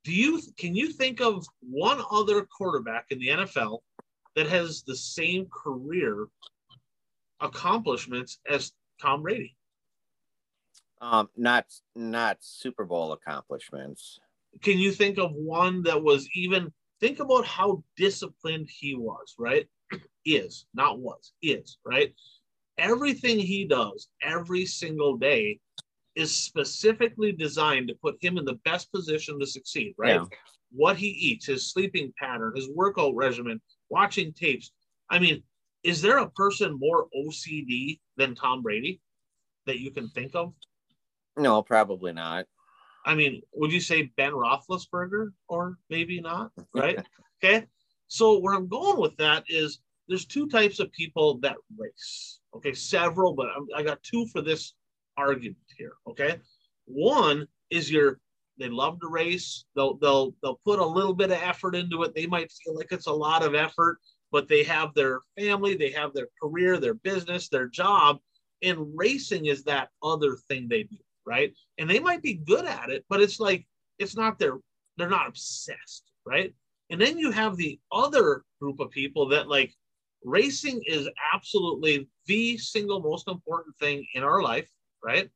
Do you can you think of one other quarterback in the NFL that has the same career accomplishments as Tom Brady? Um, not not Super Bowl accomplishments. Can you think of one that was even think about how disciplined he was, right? is, not was, is, right? Everything he does every single day is specifically designed to put him in the best position to succeed, right? Yeah. What he eats, his sleeping pattern, his workout regimen, watching tapes. I mean, is there a person more OCD than Tom Brady that you can think of? No, probably not. I mean, would you say Ben Roethlisberger or maybe not? Right. okay. So where I'm going with that is there's two types of people that race. Okay, several, but I'm, I got two for this argument here. Okay, one is your they love to race. They'll they'll they'll put a little bit of effort into it. They might feel like it's a lot of effort, but they have their family, they have their career, their business, their job, and racing is that other thing they do, right? And they might be good at it, but it's like it's not their they're not obsessed, right? And then you have the other group of people that like racing is absolutely the single most important thing in our life, right?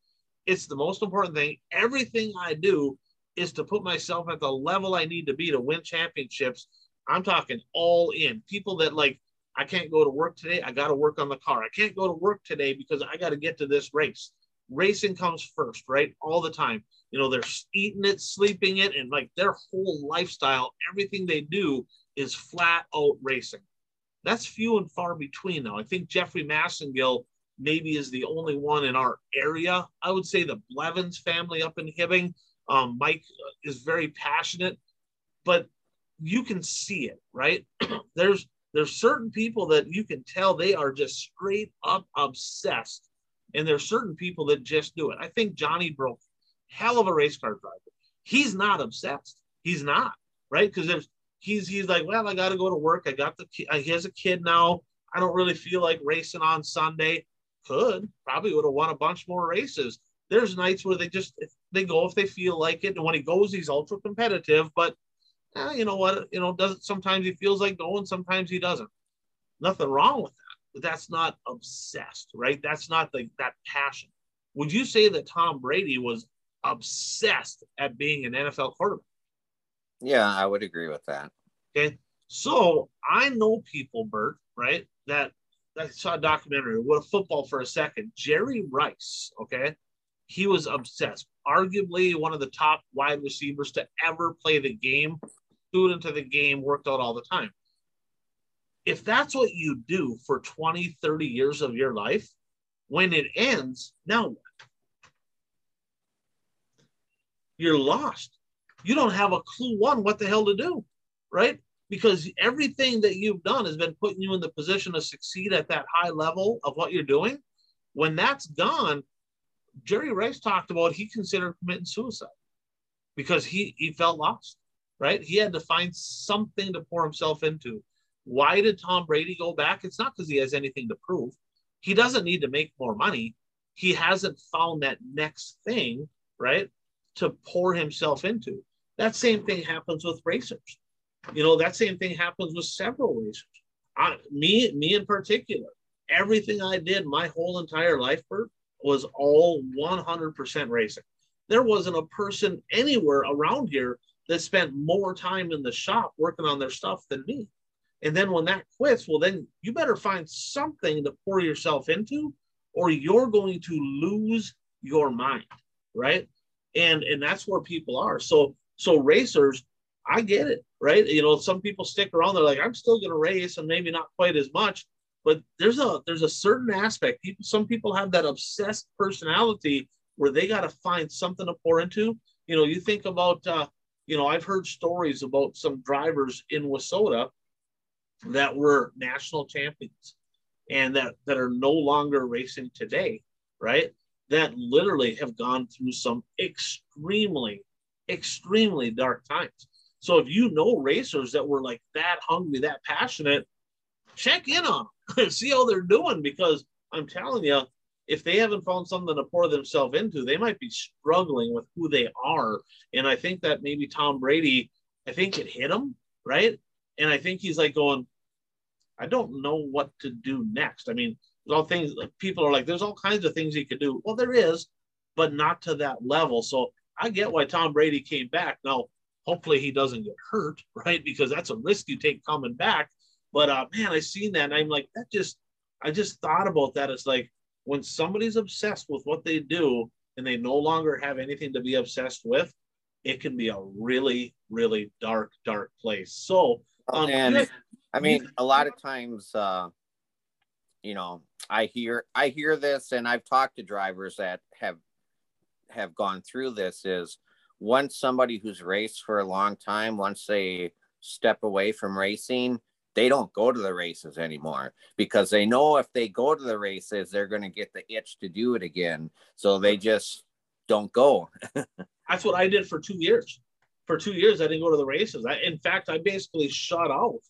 It's the most important thing. Everything I do is to put myself at the level I need to be to win championships. I'm talking all in. People that like, I can't go to work today. I got to work on the car. I can't go to work today because I got to get to this race. Racing comes first, right? All the time. You know, they're eating it, sleeping it, and like their whole lifestyle, everything they do is flat out racing. That's few and far between though. I think Jeffrey Massengill maybe is the only one in our area. I would say the Blevins family up in Hibbing. Um, Mike is very passionate, but you can see it, right? there's there's certain people that you can tell they are just straight up obsessed, and there's certain people that just do it. I think Johnny Broke, hell of a race car driver. He's not obsessed. He's not right because there's he's he's like, well, I got to go to work. I got the he has a kid now. I don't really feel like racing on Sunday. Could probably would have won a bunch more races. There's nights where they just they go if they feel like it, and when he goes, he's ultra competitive. But eh, you know what? You know, doesn't sometimes he feels like going, sometimes he doesn't. Nothing wrong with that. But that's not obsessed, right? That's not the that passion. Would you say that Tom Brady was obsessed at being an NFL quarterback? Yeah, I would agree with that. Okay. So I know people, Bert, right? That I saw a documentary. What a football for a second. Jerry Rice, okay? He was obsessed. Arguably one of the top wide receivers to ever play the game, threw into the game, worked out all the time. If that's what you do for 20, 30 years of your life, when it ends, now what? You're lost you don't have a clue one what the hell to do, right? Because everything that you've done has been putting you in the position to succeed at that high level of what you're doing. When that's gone, Jerry Rice talked about he considered committing suicide because he he felt lost, right? He had to find something to pour himself into. Why did Tom Brady go back? It's not because he has anything to prove. He doesn't need to make more money. He hasn't found that next thing, right, to pour himself into. That same thing happens with racers. You know, that same thing happens with several racers. I, me, me in particular, everything I did my whole entire life, Bert, was all 100% racing. There wasn't a person anywhere around here that spent more time in the shop working on their stuff than me. And then when that quits, well, then you better find something to pour yourself into, or you're going to lose your mind, right? And and that's where people are. So so racers, I get it, right? You know, some people stick around. They're like, I'm still going to race, and maybe not quite as much. But there's a there's a certain aspect. People, some people have that obsessed personality where they got to find something to pour into. You know, you think about, uh, you know, I've heard stories about some drivers in Wissota that were national champions and that that are no longer racing today, right? That literally have gone through some extremely, extremely dark times. So if you know racers that were like that hungry, that passionate, check in on them, see how they're doing because I'm telling you, if they haven't found something to pour themselves into, they might be struggling with who they are. And I think that maybe Tom Brady, I think it hit him, right? And I think he's like going, I don't know what to do next. I mean, there's all things people are like, there's all kinds of things he could do. Well, there is, but not to that level. So I get why Tom Brady came back. Now, hopefully he doesn't get hurt, right? Because that's a risk you take coming back. But uh, man, I seen that and I'm like, that just, I just thought about that. It's like when somebody's obsessed with what they do and they no longer have anything to be obsessed with, it can be a really, really dark, dark place. So, um, and I mean, a lot of times, uh, you know, I hear I hear this, and I've talked to drivers that have have gone through this. Is once somebody who's raced for a long time, once they step away from racing, they don't go to the races anymore because they know if they go to the races, they're going to get the itch to do it again. So they just don't go. That's what I did for two years. For two years, I didn't go to the races. I, in fact, I basically shut out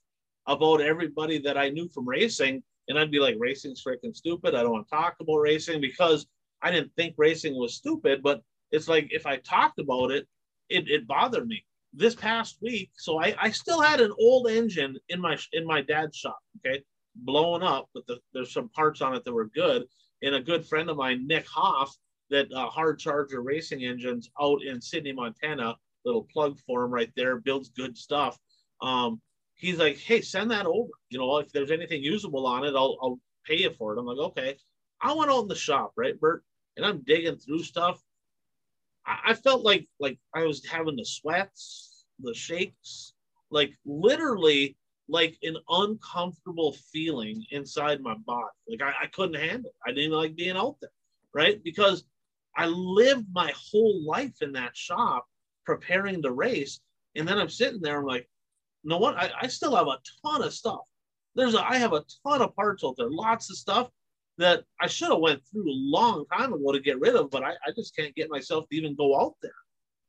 about everybody that I knew from racing. And I'd be like, racing's freaking stupid. I don't want to talk about racing because I didn't think racing was stupid. But it's like if I talked about it, it, it bothered me. This past week, so I, I still had an old engine in my in my dad's shop, okay, blowing up, but the, there's some parts on it that were good. And a good friend of mine, Nick Hoff, that uh, hard charger racing engines out in Sidney, Montana, little plug for him right there, builds good stuff. Um, he's like, hey, send that over. You know, if there's anything usable on it, I'll, I'll pay you for it. I'm like, okay. I went out in the shop, right, Bert? And I'm digging through stuff. I, felt like like I was having the sweats, the shakes, like literally like an uncomfortable feeling inside my body. Like I, I couldn't handle it. I didn't like being out there, right? Because I lived my whole life in that shop preparing the race. And then I'm sitting there, I'm like, know what? I, I still have a ton of stuff. There's a, I have a ton of parts out there, lots of stuff that I should have went through a long time ago to get rid of, but I, I just can't get myself to even go out there.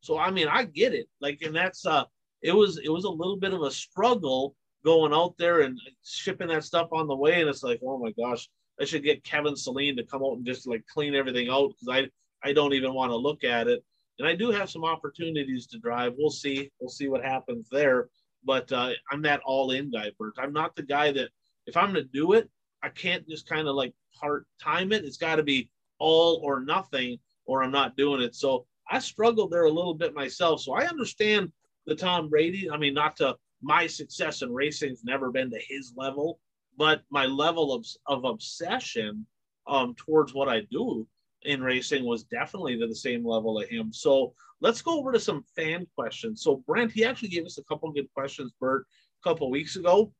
So I mean, I get it. Like, and that's uh, it was it was a little bit of a struggle going out there and shipping that stuff on the way, and it's like, oh my gosh, I should get Kevin Celine to come out and just like clean everything out because I I don't even want to look at it. And I do have some opportunities to drive. We'll see. We'll see what happens there but uh, I'm that all in guy, Bert. I'm not the guy that if I'm going to do it, I can't just kind of like part time it. It's got to be all or nothing, or I'm not doing it. So I struggled there a little bit myself. So I understand the Tom Brady. I mean, not to my success in racing's never been to his level, but my level of, of obsession um, towards what I do in racing was definitely to the same level of him. So let's go over to some fan questions. So Brent, he actually gave us a couple good questions, Bert, a couple weeks ago,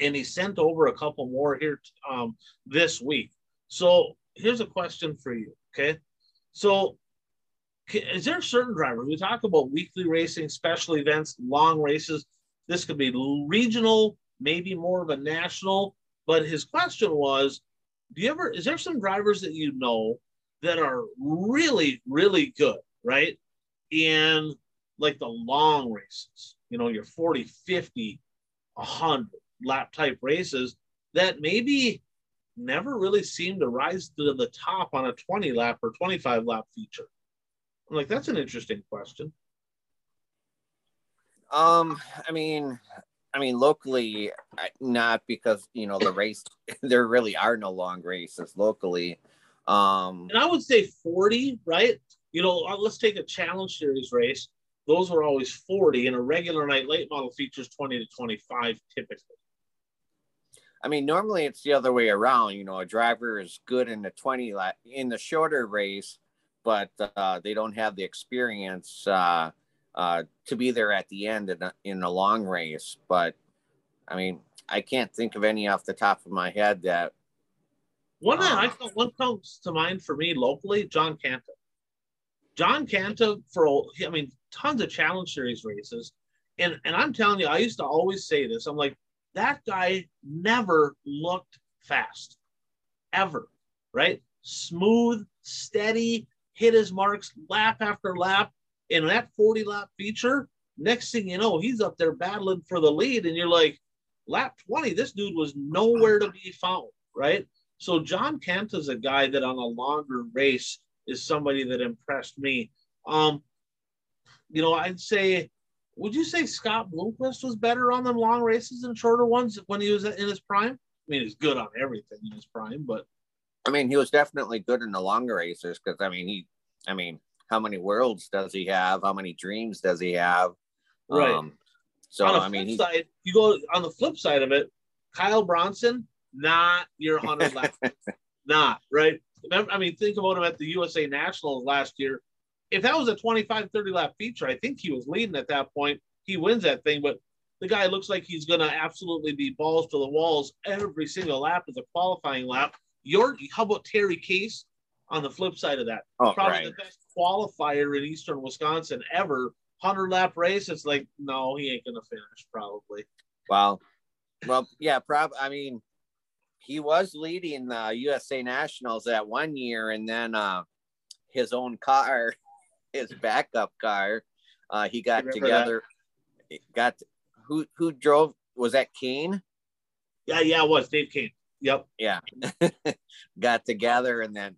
and he sent over a couple more here um, this week. So here's a question for you. Okay, so is there certain drivers? We talk about weekly racing, special events, long races. This could be regional, maybe more of a national. But his question was, do you ever is there some drivers that you know that are really, really good, right? In like the long races, you know, your 40, 50, 100 lap type races that maybe never really seem to rise to the top on a 20 lap or 25 lap feature. I'm like, that's an interesting question. Um, I mean, I mean, locally, not because you know the race. there really are no long races locally. Um, and I would say 40, right? You know, uh, let's take a challenge series race. Those were always 40, and a regular night late model features 20 to 25 typically. I mean, normally it's the other way around. You know, a driver is good in the 20 lap in the shorter race, but uh, they don't have the experience uh, uh, to be there at the end in a, in a long race. But I mean, I can't think of any off the top of my head that one that I one comes to mind for me locally, John Canto. John Canta for I mean tons of challenge series races. And and I'm telling you, I used to always say this. I'm like, that guy never looked fast. Ever. Right? Smooth, steady, hit his marks lap after lap. In that 40 lap feature, next thing you know, he's up there battling for the lead, and you're like, lap 20, this dude was nowhere to be found, right? So John Kent is a guy that on a longer race is somebody that impressed me. Um, you know, I'd say, would you say Scott Bloomquist was better on them long races and shorter ones when he was in his prime? I mean, he's good on everything in his prime, but I mean, he was definitely good in the longer races because I mean, he, I mean, how many worlds does he have? How many dreams does he have? Right. Um, so I mean, he, side, you go on the flip side of it. Kyle Bronson, not your hundred lap, not right. I mean, think about him at the USA Nationals last year. If that was a 25, 30 lap feature, I think he was leading at that point. He wins that thing, but the guy looks like he's going to absolutely be balls to the walls every single lap as a qualifying lap. Your, how about Terry Casey on the flip side of that? Oh, Probably right. the best qualifier in Eastern Wisconsin ever. 100 lap race. It's like, no, he ain't going to finish probably. Well, well, yeah, prob. I mean, he was leading the USA Nationals that one year, and then uh, his own car, his backup car, uh, he got together. That? Got who who drove? Was that Kane? Yeah, yeah, it was Dave Kane. Yep. Yeah, got together, and then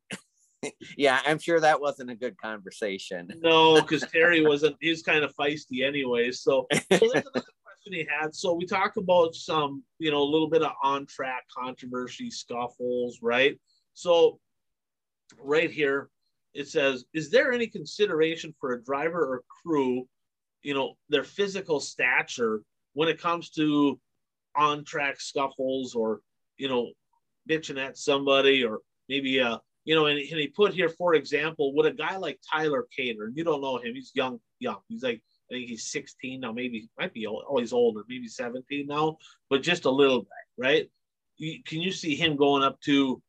yeah, I'm sure that wasn't a good conversation. No, because Terry wasn't. He was kind of feisty anyway. So, so that's another question he had. So we talk about some, you know, a little bit of on track controversy, scuffles, right? So, right here, it says, is there any consideration for a driver or crew, you know, their physical stature when it comes to on track scuffles or, you know, bitching at somebody or maybe uh you know, and, and, he put here, for example, would a guy like Tyler Cater, you don't know him, he's young, young. He's like, I think he's 16 now, maybe might be old, oh, he's older, maybe 17 now, but just a little bit, right? You, can you see him going up to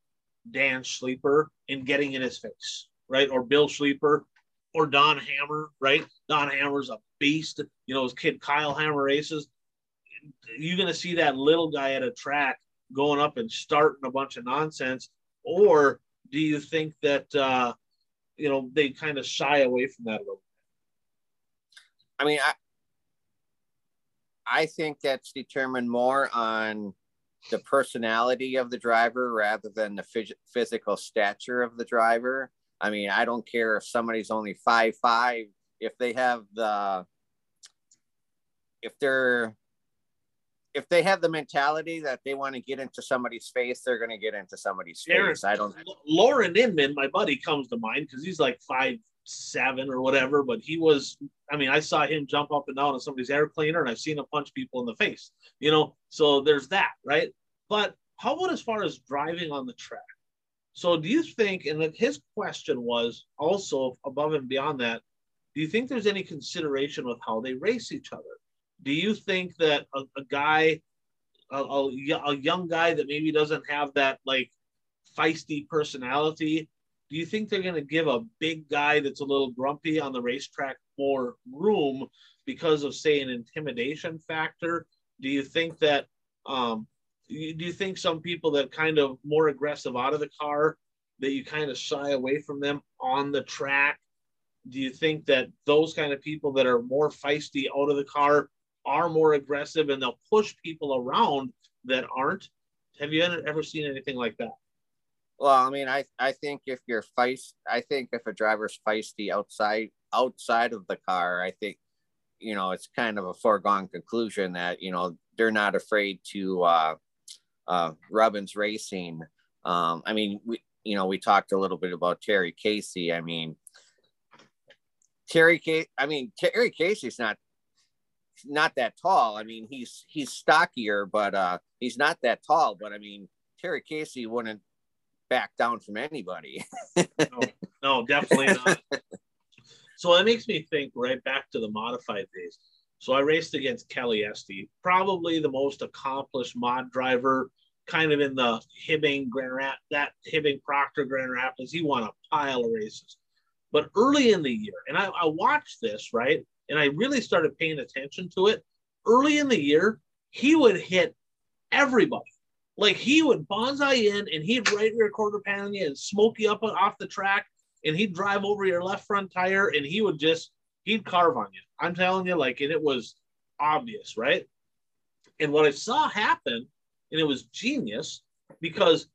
Dan Sleeper and getting in his face, right? Or Bill Sleeper or Don Hammer, right? Don Hammer's a beast. You know, his kid Kyle Hammer races. You're going to see that little guy at a track going up and starting a bunch of nonsense, or do you think that uh, you know they kind of shy away from that a little bit? I mean, I I think that's determined more on the personality of the driver rather than the phys- physical stature of the driver. I mean, I don't care if somebody's only five five if they have the if they're if they have the mentality that they want to get into somebody's face, they're going to get into somebody's Aaron, face. I don't. Lauren Inman, my buddy, comes to mind because he's like five seven or whatever, but he was. I mean, I saw him jump up and down on somebody's air cleaner, and I've seen him punch people in the face. You know, so there's that, right? But how about as far as driving on the track? So do you think? And his question was also above and beyond that. Do you think there's any consideration with how they race each other? do you think that a, a guy, a, a, a, young guy that maybe doesn't have that like feisty personality, do you think they're going to give a big guy that's a little grumpy on the racetrack more room because of, say, an intimidation factor? Do you think that, um, do you think some people that kind of more aggressive out of the car, that you kind of shy away from them on the track? Do you think that those kind of people that are more feisty out of the car are more aggressive and they'll push people around that aren't. Have you ever seen anything like that? Well, I mean, I I think if you're feist, I think if a driver's feisty outside outside of the car, I think you know it's kind of a foregone conclusion that you know they're not afraid to uh, uh, Robbins Racing. Um, I mean, we you know we talked a little bit about Terry Casey. I mean, Terry Casey. I mean, Terry Casey's not not that tall. I mean, he's he's stockier, but uh, he's not that tall. But I mean, Terry Casey wouldn't back down from anybody. no, no, definitely not. so that makes me think right back to the modified days. So I raced against Kelly Esty, probably the most accomplished mod driver, kind of in the Hibbing Grand Rap, that Hibbing Proctor Grand Rapids. He won a pile of races. But early in the year, and I, I watched this, right? And I really started paying attention to it. Early in the year, he would hit everybody. Like he would bonsai in and he'd right rear quarter panel you and smoke you up off the track and he'd drive over your left front tire and he would just he'd carve on you. I'm telling you, like, and it was obvious, right? And what I saw happen, and it was genius because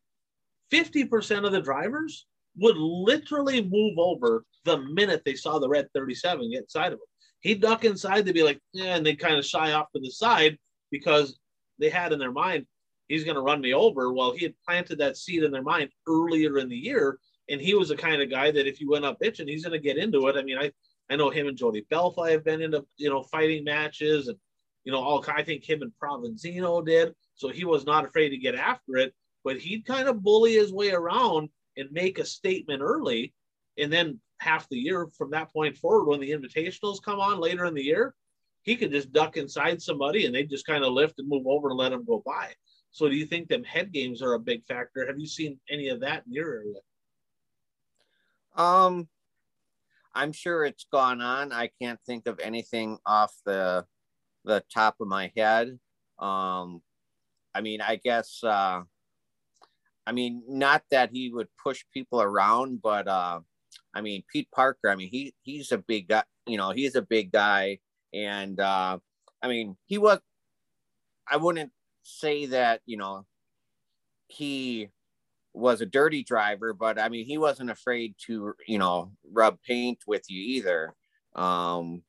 50% of the drivers would literally move over the minute they saw the red 37 get inside of them. He'd duck inside, they'd be like, yeah, and they kind of shy off to the side because they had in their mind, he's going to run me over. Well, he had planted that seed in their mind earlier in the year. And he was the kind of guy that if you went up bitching, he's going to get into it. I mean, I, I know him and Jody Belfi have been into, you know, fighting matches and, you know, all, I think him and Provenzino did. So he was not afraid to get after it, but he'd kind of bully his way around and make a statement early. And then half the year from that point forward, when the invitationals come on later in the year, he could just duck inside somebody and they just kind of lift and move over and let him go by. So do you think them head games are a big factor? Have you seen any of that in your area? Um, I'm sure it's gone on. I can't think of anything off the the top of my head. Um, I mean, I guess. Uh, I mean, not that he would push people around, but uh, I mean, Pete Parker. I mean, he he's a big guy. You know, he's a big guy, and uh, I mean, he was. I wouldn't say that you know he was a dirty driver, but I mean, he wasn't afraid to, you know, rub paint with you either. Um,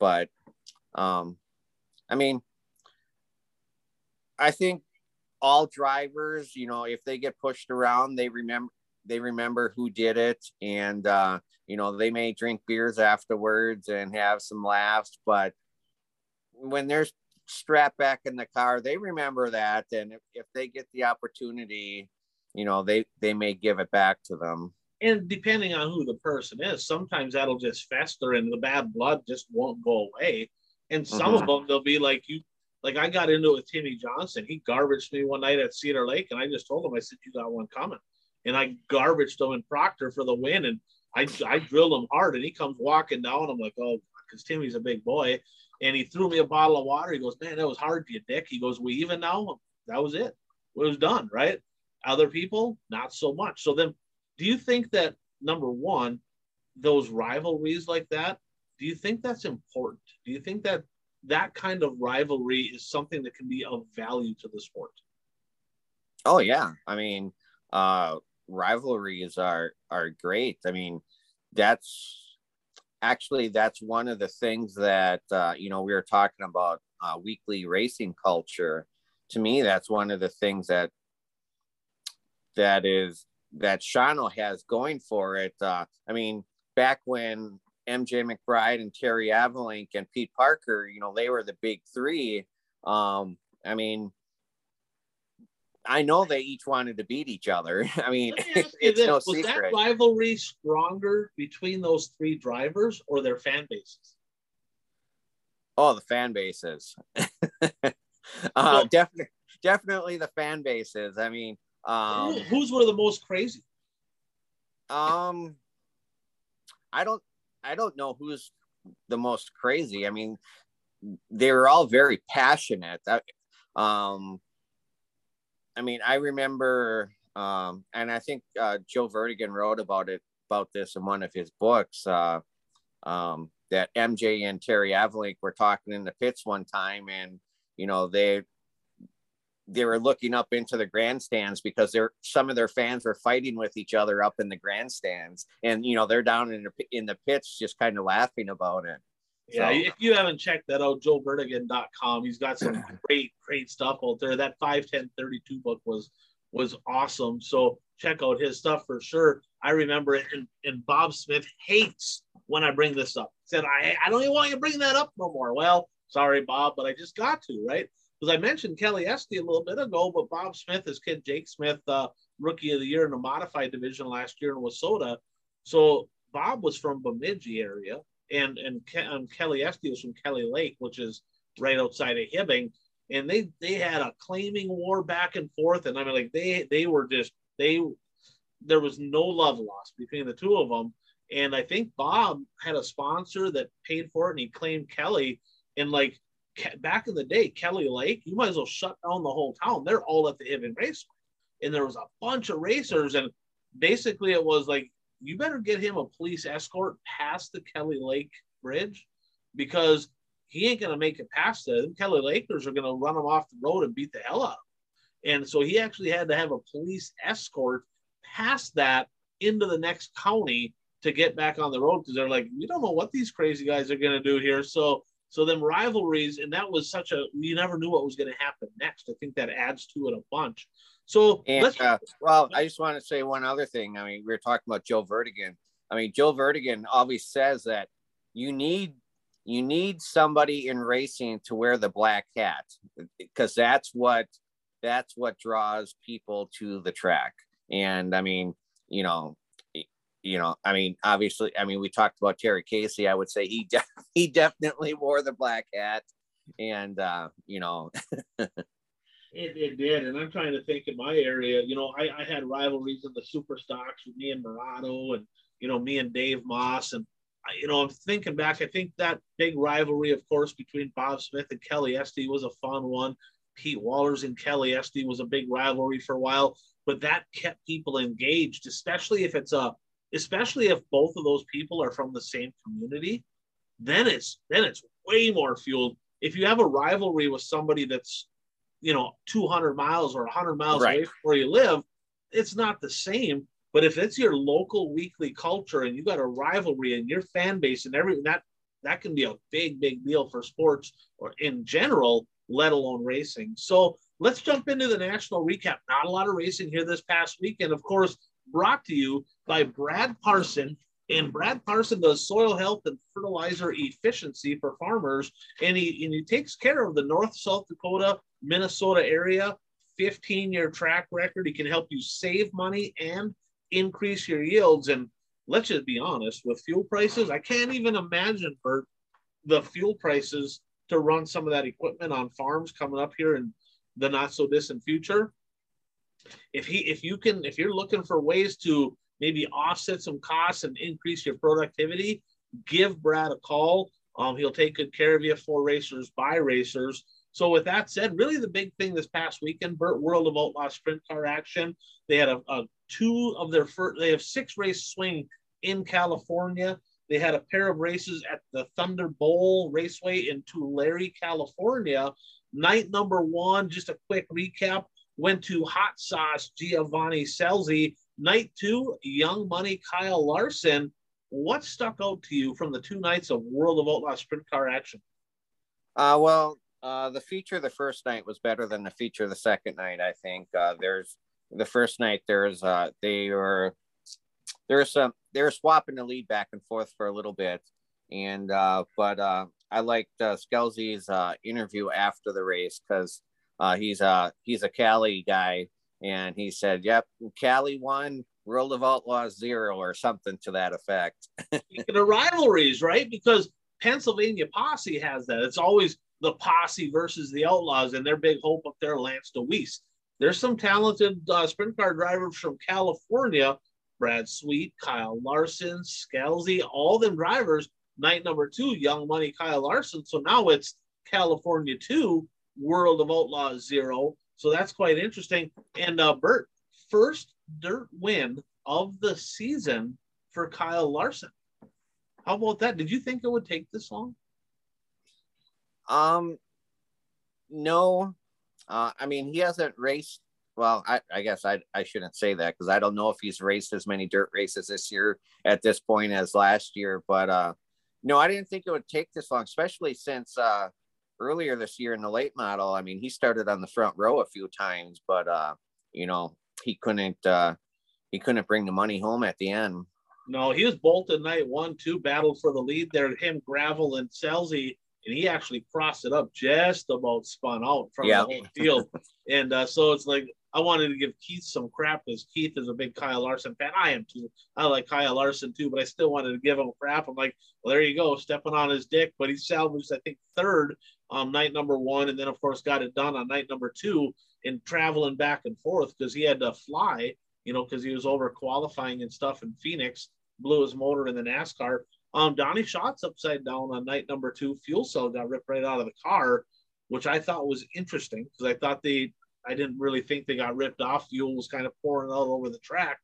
but, um, I mean, I think all drivers, you know, if they get pushed around, they remember they remember who did it, and uh, you know, they may drink beers afterwards and have some laughs, but when they're strapped back in the car, they remember that, and if, if they get the opportunity you know they they may give it back to them. And depending on who the person is sometimes that'll just fester and the bad blood just won't go away. And some mm-hmm. of them they'll be like you like i got into it with timmy johnson. He garbaged me one night at cedar lake and i just told him i said you got one coming. And i garbaged him in proctor for the win and i i drilled him hard and he comes walking down. I'm like oh because timmy's a big boy. And he threw me a bottle of water. He goes man that was hard you dick. He goes we even now? That was it. It was done right? Other people, not so much. So then, do you think that number one, those rivalries like that, do you think that's important? Do you think that that kind of rivalry is something that can be of value to the sport? Oh yeah, I mean, uh, rivalries are are great. I mean, that's actually that's one of the things that uh, you know we were talking about uh, weekly racing culture. To me, that's one of the things that that is that Shawano has going for it. Uh, I mean, back when MJ McBride and Terry Avalink and Pete Parker, you know, they were the big three. Um, I mean, I know they each wanted to beat each other. I mean, it's no was secret. that rivalry stronger between those three drivers or their fan bases? Oh, the fan bases. uh, definitely, definitely the fan bases. I mean, um, Who's one of the most crazy? Um, I don't, I don't know who's the most crazy. I mean, they were all very passionate. That, um, I mean, I remember, um, and I think uh, Joe Verdegan wrote about it about this in one of his books. Uh, um, that MJ and Terry Avalink were talking in the pits one time, and you know they they were looking up into the grandstands because they're some of their fans were fighting with each other up in the grandstands. And you know they're down in the in the pits just kind of laughing about it. Yeah so. if you haven't checked that out joeverdegan.com he's got some great great stuff out there. That 51032 book was was awesome. So check out his stuff for sure. I remember it and, and bob smith hates when i bring this up. Said i i don't even want you to bring that up no more. Well sorry bob but i just got to right because I mentioned Kelly Esty a little bit ago, but Bob Smith, his kid Jake Smith, uh, rookie of the year in the modified division last year in Wissota. So Bob was from Bemidji area, and and, Ke- and Kelly Esty was from Kelly Lake, which is right outside of Hibbing. And they they had a claiming war back and forth, and I mean, like they they were just they there was no love lost between the two of them. And I think Bob had a sponsor that paid for it and he claimed Kelly. And like back in the day, Kelly Lake, you might as well shut down the whole town. They're all at the Hibbing Raceway. And there was a bunch of racers. And basically it was like, you better get him a police escort past the Kelly Lake Bridge because he ain't going to make it past it. The Kelly Lakers are going to run him off the road and beat the hell out. And so he actually had to have a police escort past that into the next county to get back on the road because they're like, we don't know what these crazy guys are going to do here. So, so them rivalries, and that was such a you never knew what was going to happen next. I think that adds to it a bunch. So, and, uh, well, I just want to say one other thing. I mean, we are talking about Joe Verdegan. I mean, Joe Verdegan always says that you need you need somebody in racing to wear the black hat because that's what that's what draws people to the track. And I mean, you know, you know, I mean, obviously, I mean, we talked about Terry Casey. I would say he de- he definitely wore the black hat, and uh, you know, it, it did. And I'm trying to think in my area. You know, I, I had rivalries in the super stocks with me and Murado, and you know, me and Dave Moss, and I, you know, I'm thinking back. I think that big rivalry, of course, between Bob Smith and Kelly Esty was a fun one. Pete Wallers and Kelly Esty was a big rivalry for a while, but that kept people engaged, especially if it's a especially if both of those people are from the same community, then it's then it's way more fueled. If you have a rivalry with somebody that's, you know, 200 miles or 100 miles right. away from where you live, it's not the same. But if it's your local weekly culture and you got a rivalry and your fan base and everything, that that can be a big, big deal for sports or in general, let alone racing. So let's jump into the national recap. Not a lot of racing here this past weekend. Of course, brought to you by Brad Parson. And Brad Parson does soil health and fertilizer efficiency for farmers. And he, and he takes care of the North, South Dakota, Minnesota area, 15 year track record. He can help you save money and increase your yields. And let's just be honest with fuel prices, I can't even imagine, Bert, the fuel prices to run some of that equipment on farms coming up here in the not so distant future if he if you can if you're looking for ways to maybe offset some costs and increase your productivity, give Brad a call. Um, he'll take good care of you for racers by racers. So with that said, really the big thing this past weekend, Bert World of Outlaw Sprint Car Action. They had a, a two of their first. They have six race swing in California. They had a pair of races at the Thunder Bowl Raceway in Tulare, California. Night number one, just a quick recap went to Hot Sauce Giovanni Scelzi. Night two, Young Money Kyle Larson. What stuck out to you from the two nights of World of Outlaw sprint car action? Uh, well, uh, the feature the first night was better than the feature the second night. I think uh, there's the first night there's uh, they were there's some they were swapping the lead back and forth for a little bit, and uh, but uh, I liked uh, Scelzi's uh, interview after the race because uh, he's a he's a Cali guy, and he said, "Yep, Cali won, World of Outlaws zero, or something to that effect." Of rivalries, right? Because Pennsylvania Posse has that. It's always the Posse versus the Outlaws, and their big hope up there, Lance Dewease. There's some talented uh, sprint car drivers from California, Brad Sweet, Kyle Larson, Scelzi, all them drivers. Night number two, Young Money, Kyle Larson. So now it's California two World of Outlaws Zero. So that's quite interesting. And uh, Bert, first dirt win of the season for Kyle Larson. How about that? Did you think it would take this long? Um, no. Uh, I mean, he hasn't raced. Well, I, I guess I, I shouldn't say that because I don't know if he's raced as many dirt races this year at this point as last year. But uh, no, I didn't think it would take this long, especially since uh, earlier this year in the late model, I mean, he started on the front row a few times, but uh, you know, he couldn't uh, he couldn't bring the money home at the end. No, he was bolted night one, two, battled for the lead there. Him, Gravel, and Scelzi, and he actually crossed it up just about spun out from the whole field. and uh, so it's like I wanted to give Keith some crap because Keith is a big Kyle Larson fan. I am too. I like Kyle Larson too, but I still wanted to give him crap. I'm like, well, there you go, stepping on his dick. But he salvaged, I think, third um, night number one, and then of course got it done on night number two in traveling back and forth because he had to fly, you know, because he was over qualifying and stuff in Phoenix. blew his motor in the NASCAR. Um, Donny Schatz upside down on night number two. Fuel cell got ripped right out of the car, which I thought was interesting because I thought they, I didn't really think they got ripped off. Fuel was kind of pouring all over the track.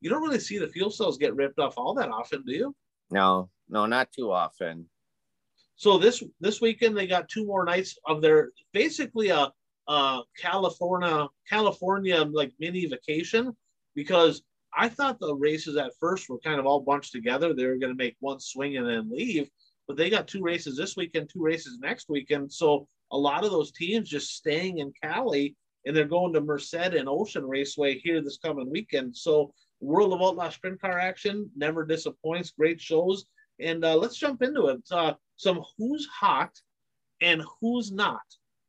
You don't really see the fuel cells get ripped off all that often, do you? No, no, not too often. So this this weekend they got two more nights of their basically a, a California California like mini vacation because I thought the races at first were kind of all bunched together. They were going to make one swing and then leave, but they got two races this weekend, two races next weekend. So a lot of those teams just staying in Cali and they're going to Merced and Ocean Raceway here this coming weekend. So World of Outlaw Sprint Car action never disappoints. Great shows, and uh, let's jump into it. Uh, some who's hot and who's not,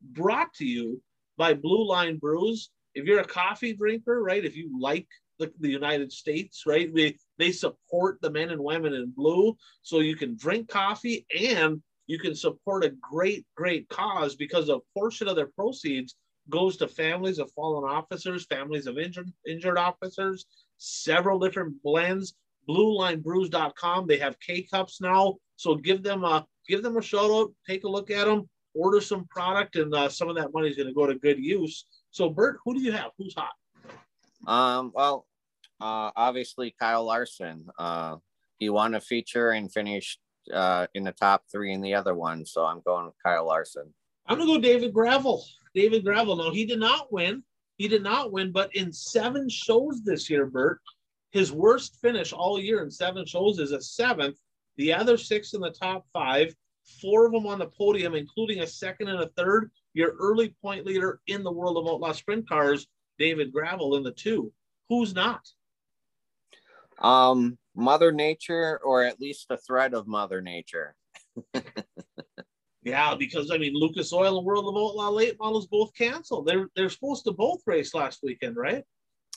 brought to you by Blue Line Brews. If you're a coffee drinker, right? If you like the, the United States, right? They they support the men and women in blue, so you can drink coffee and you can support a great, great cause because a portion of their proceeds goes to families of fallen officers, families of injured injured officers, several different blends. BlueLineBrews.com. They have K cups now, so give them a give them a shout out. Take a look at them. Order some product, and uh, some of that money is going to go to good use. So, Bert, who do you have? Who's hot? Um, well, uh, obviously Kyle Larson. Uh, he won a feature and finished uh, in the top three in the other one. So I'm going with Kyle Larson. I'm gonna go David Gravel. David Gravel. No, he did not win. He did not win, but in seven shows this year, Bert, his worst finish all year in seven shows is a seventh. The other six in the top five, four of them on the podium, including a second and a third. Your early point leader in the world of outlaw sprint cars, David Gravel, in the two. Who's not? Um, Mother Nature, or at least the threat of Mother Nature. yeah, because I mean, Lucas Oil and World of Outlaw late models both canceled. They're they're supposed to both race last weekend, right?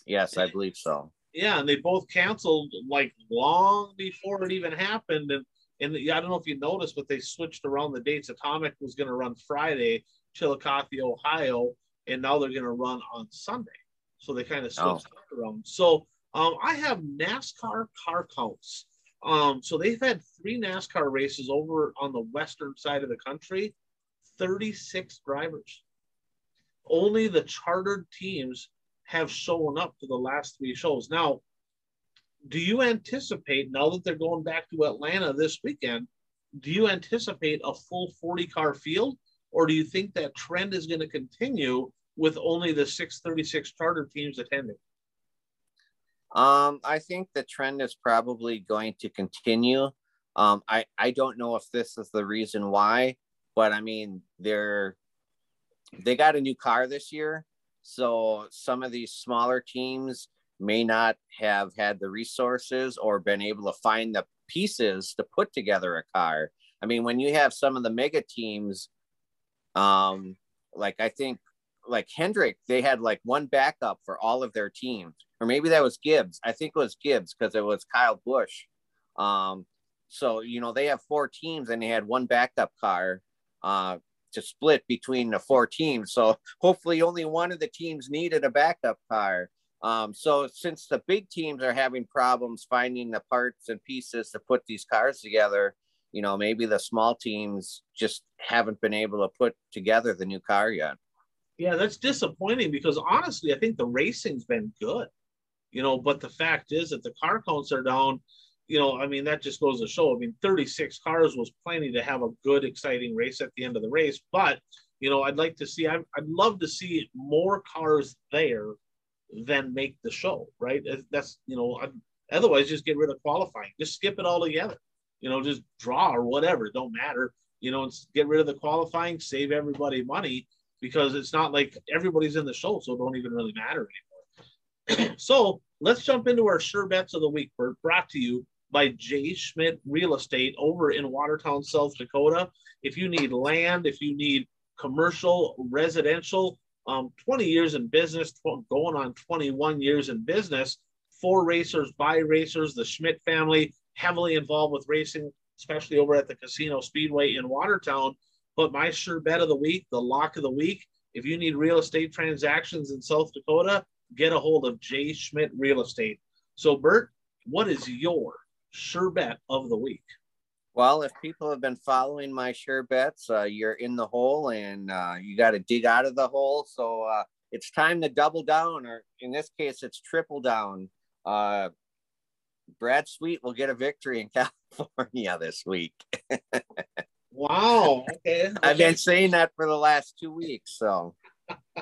Yes, I believe so. Yeah, and they both canceled like long before it even happened. And and I don't know if you noticed, but they switched around the dates. Atomic was going to run Friday, Chillicothe, Ohio, and now they're going to run on Sunday. So they kind of switched oh. around. So um, I have NASCAR car counts. Um, so they've had three NASCAR races over on the western side of the country, 36 drivers. Only the chartered teams have shown up to the last three shows. Now, do you anticipate, now that they're going back to Atlanta this weekend, do you anticipate a full 40 car field? Or do you think that trend is going to continue with only the 636 charter teams attending? Um, I think the trend is probably going to continue. Um, I, I don't know if this is the reason why, but I mean, they're, they got a new car this year. So some of these smaller teams may not have had the resources or been able to find the pieces to put together a car. I mean, when you have some of the mega teams, um, like I think like Hendrick, they had like one backup for all of their teams, or maybe that was Gibbs. I think it was Gibbs because it was Kyle Busch. Um, so you know they have four teams and they had one backup car uh, to split between the four teams. So hopefully, only one of the teams needed a backup car. Um, so since the big teams are having problems finding the parts and pieces to put these cars together, you know maybe the small teams just haven't been able to put together the new car yet. Yeah, that's disappointing because honestly, I think the racing's been good, you know, but the fact is that the car counts are down. You know, I mean, that just goes to show. I mean, 36 cars was plenty to have a good, exciting race at the end of the race. But, you know, I'd like to see, I'd, I'd love to see more cars there than make the show, right? That's, you know, I'd, otherwise just get rid of qualifying, just skip it all together, you know, just draw or whatever, don't matter, you know, get rid of the qualifying, save everybody money because it's not like everybody's in the show, so it don't even really matter anymore. so let's jump into our sure bets of the week. We're brought to you by Jay Schmidt Real Estate over in Watertown, South Dakota. If you need land, if you need commercial, residential, um, 20 years in business, going on 21 years in business, for racers, by racers, the Schmidt family heavily involved with racing, especially over at the Casino Speedway in Watertown. But my sure bet of the week, the lock of the week, if you need real estate transactions in South Dakota, get a hold of Jay Schmidt Real Estate. So, Bert, what is your sure bet of the week? Well, if people have been following my sure bets, uh, you're in the hole and uh, you got to dig out of the hole. So uh, it's time to double down, or in this case, it's triple down. Uh, Brad Sweet will get a victory in California this week. wow. Okay. I've been saying that for the last two weeks. So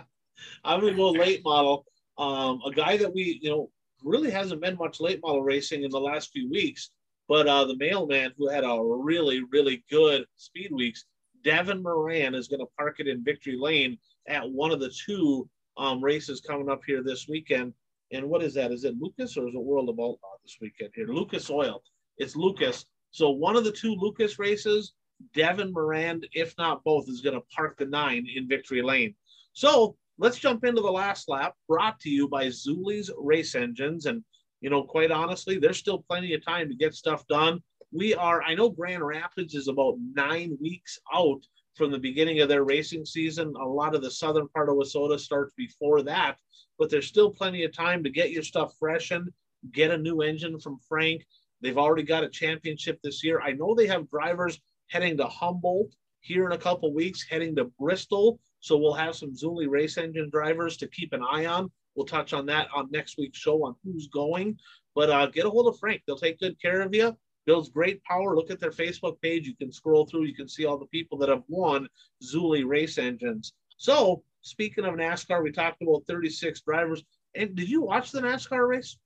I'm going to go late model. Um, a guy that we, you know, really hasn't been much late model racing in the last few weeks but uh, the mailman who had a really, really good speed weeks, Devin Moran is going to park it in Victory Lane at one of the two um, races coming up here this weekend. And what is that? Is it Lucas or is it World of Outlaw this weekend here? Lucas Oil. It's Lucas. So one of the two Lucas races, Devin Moran, if not both, is going to park the nine in Victory Lane. So let's jump into the last lap, brought to you by Zeuli's Race Engines. And you know, quite honestly, there's still plenty of time to get stuff done. We are, I know Grand Rapids is about nine weeks out from the beginning of their racing season. A lot of the southern part of WISSOTA starts before that, but there's still plenty of time to get your stuff freshened, get a new engine from Frank. They've already got a championship this year. I know they have drivers heading to Humboldt here in a couple weeks, heading to Bristol. So we'll have some Zeuli race engine drivers to keep an eye on. We'll touch on that on next week's show on who's going. But uh, get a hold of Frank. They'll take good care of you. Builds great power. Look at their Facebook page. You can scroll through. You can see all the people that have won Zeuli race engines. So speaking of NASCAR, we talked about 36 drivers. And did you watch the NASCAR race?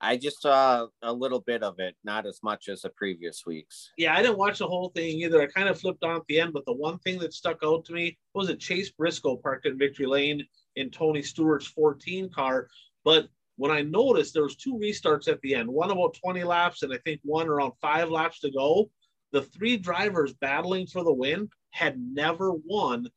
I just saw a little bit of it, not as much as the previous weeks. Yeah, I didn't watch the whole thing either. I kind of flipped on at the end, but the one thing that stuck out to me was it Chase Briscoe parked in Victory Lane in Tony Stewart's 14 car. But when I noticed there was two restarts at the end, one about 20 laps and I think one around five laps to go. The three drivers battling for the win had never won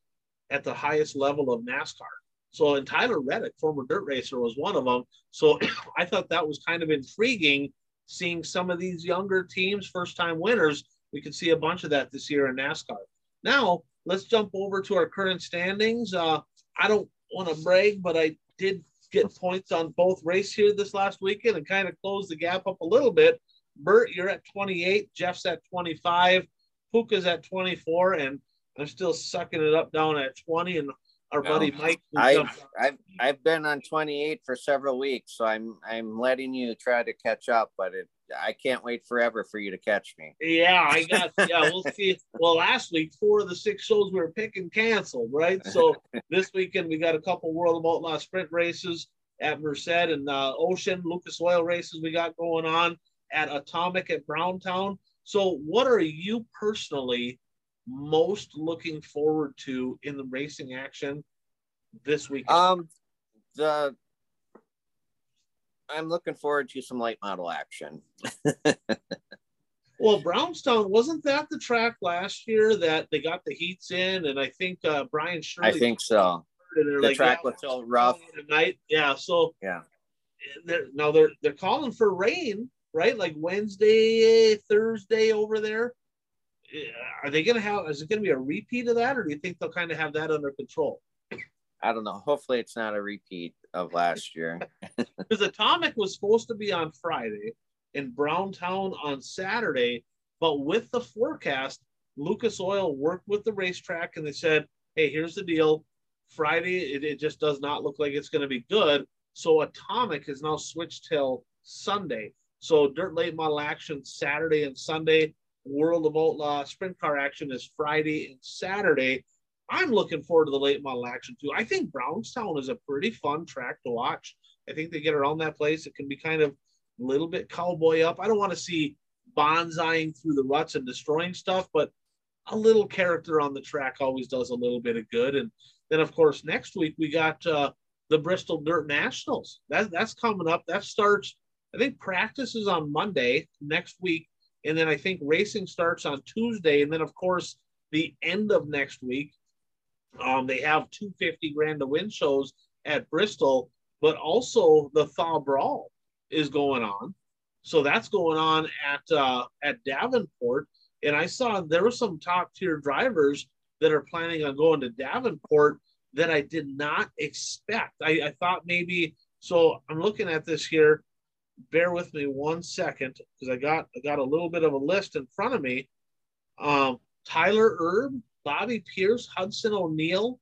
at the highest level of NASCAR. So, and Tyler Reddick, former dirt racer, was one of them. So, I thought that was kind of intriguing seeing some of these younger teams, first time winners. We could see a bunch of that this year in NASCAR. Now, let's jump over to our current standings. Uh, I don't want to brag, but I did get points on both race here this last weekend and kind of close the gap up a little bit. Bert, you're at 28. Jeff's at 25. Puka's at 24, and I'm still sucking it up down at 20. And our buddy Mike. I've, I've I've been on 28 for several weeks, so I'm I'm letting you try to catch up, but it I can't wait forever for you to catch me. Yeah, I got. Yeah, we'll see. Well, last week four of the six shows we were picking canceled, right? So this weekend we got a couple World of Outlaw sprint races at Merced and uh, Ocean Lucas Oil races we got going on at Atomic at Brownstown. So, what are you personally most looking forward to in the racing action this week? Um, the I'm looking forward to some light model action. well, Brownstown wasn't that the track last year that they got the heats in, and I think uh, Brian Shirley. I think so. The like, track yeah, was so rough tonight. Yeah, so yeah. They're, now they're they're calling for rain, right? Like Wednesday, Thursday over there. Are they going to have? Is it going to be a repeat of that, or do you think they'll kind of have that under control? I don't know. Hopefully, it's not a repeat of last year. Because Atomic was supposed to be on Friday and Brownstown on Saturday, but with the forecast, Lucas Oil worked with the racetrack and they said, "Hey, here's the deal. Friday, it, it just does not look like it's going to be good. So Atomic has now switched till Sunday. So dirt late model action Saturday and Sunday. World of Outlaw sprint car action is Friday and Saturday. I'm looking forward to the late model action too. I think Brownstown is a pretty fun track to watch. I think they get around that place. It can be kind of a little bit cowboy up. I don't want to see bonsaiing through the ruts and destroying stuff, but a little character on the track always does a little bit of good. And then, of course, next week we got uh, the Bristol Dirt Nationals. That, that's coming up. That starts, I think, practice is on Monday next week. And then I think racing starts on Tuesday. And then, of course, the end of next week, um, they have 250 grand to win shows at Bristol, but also the Thaw Brawl is going on. So that's going on at uh, at Davenport. And I saw there were some top tier drivers that are planning on going to Davenport that I did not expect. I, I thought maybe so. I'm looking at this here. Bear with me one second because I got I got a little bit of a list in front of me. Um, Tyler Erb, Bobby Pierce, Hudson O'Neal,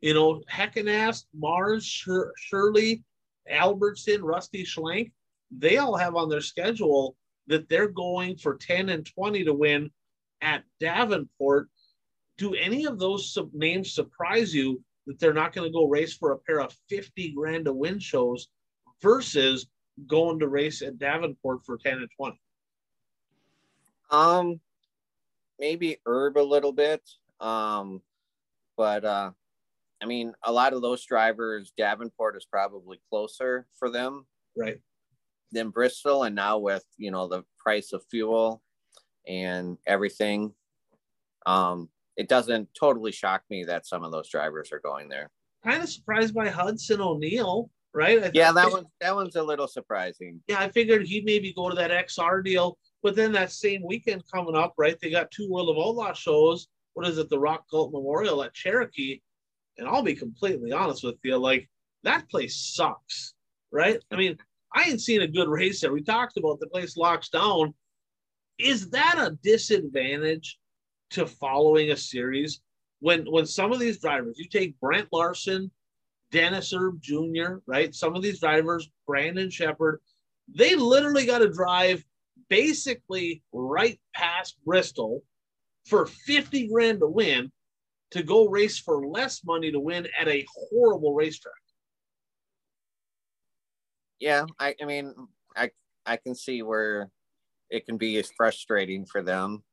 you know, Heckenast, Mars, Shir- Shirley, Albertson, Rusty Schlenk, they all have on their schedule that they're going for 10 and 20 to win at Davenport. Do any of those sub- names surprise you that they're not going to go race for a pair of 50 grand to win shows versus going to race at Davenport for 10 and 20? Um, maybe Erb a little bit. Um, but uh, I mean, a lot of those drivers, Davenport is probably closer for them, right, than Bristol. And now with you know the price of fuel and everything, um, it doesn't totally shock me that some of those drivers are going there. Kind of surprised by Hudson O'Neal, right? yeah, that one that one's a little surprising. Yeah, I figured he'd maybe go to that XR deal, but then that same weekend coming up, right? They got two World of Outlaw shows. What is it? The Rock Cult Memorial at Cherokee. And I'll be completely honest with you, like that place sucks, right? I mean, I ain't seen a good race there. We talked about the place locks down. Is that a disadvantage to following a series when when some of these drivers, you take Brent Larson, Dennis Erb Jr., right? Some of these drivers, Brandon Sheppard, they literally got to drive basically right past Bristol for 50 grand to win to go race for less money to win at a horrible racetrack. Yeah, I, I mean, I I can see where it can be frustrating for them,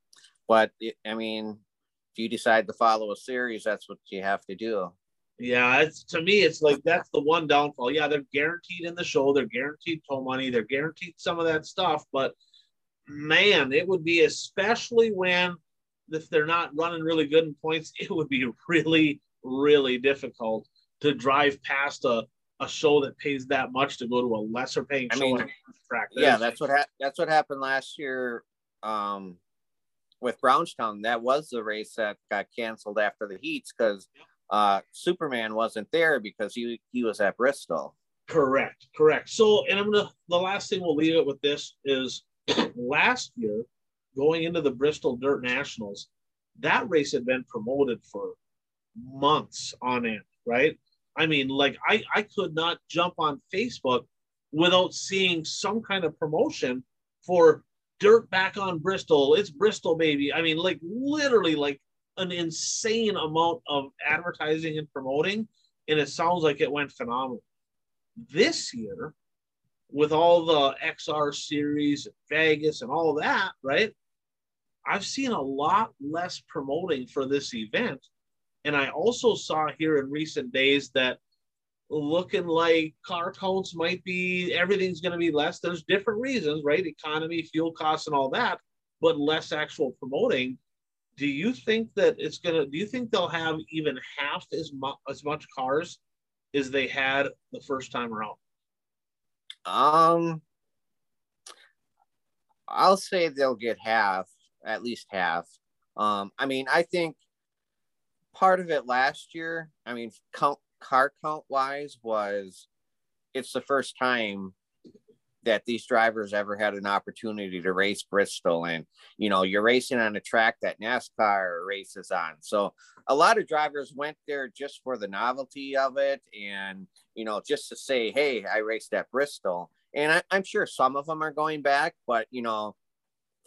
but I mean, if you decide to follow a series, that's what you have to do. Yeah, it's to me, it's like that's the one downfall. Yeah, they're guaranteed in the show, they're guaranteed tow money, they're guaranteed some of that stuff, but man, it would be especially when if they're not running really good in points, it would be really, really difficult to drive past a, a show that pays that much to go to a lesser paying I show mean, yeah, that's what ha- that's what happened last year um, with Brownstown. That was the race that got canceled after the heats because uh, Superman wasn't there because he he was at Bristol. Correct, correct. So, and I'm gonna the last thing we'll leave it with this is last year going into the Bristol Dirt Nationals, that race had been promoted for months on end, right? I mean, like I, I could not jump on Facebook without seeing some kind of promotion for dirt back on Bristol. It's Bristol, baby. I mean, like literally like an insane amount of advertising and promoting. And it sounds like it went phenomenal. This year, with all the XR series, Vegas, and all that, right? I've seen a lot less promoting for this event. And I also saw here in recent days that looking like car counts might be everything's going to be less. There's different reasons, right? Economy, fuel costs, and all that, but less actual promoting. Do you think that it's gonna? Do you think they'll have even half as much as much cars as they had the first time around? Um, I'll say they'll get half at least half. Um, I mean, I think part of it last year, I mean, count, car count wise, was it's the first time that these drivers ever had an opportunity to race Bristol. And, you know, you're racing on a track that NASCAR races on. So a lot of drivers went there just for the novelty of it and, you know, just to say, hey, I raced at Bristol. And I, I'm sure some of them are going back, but, you know,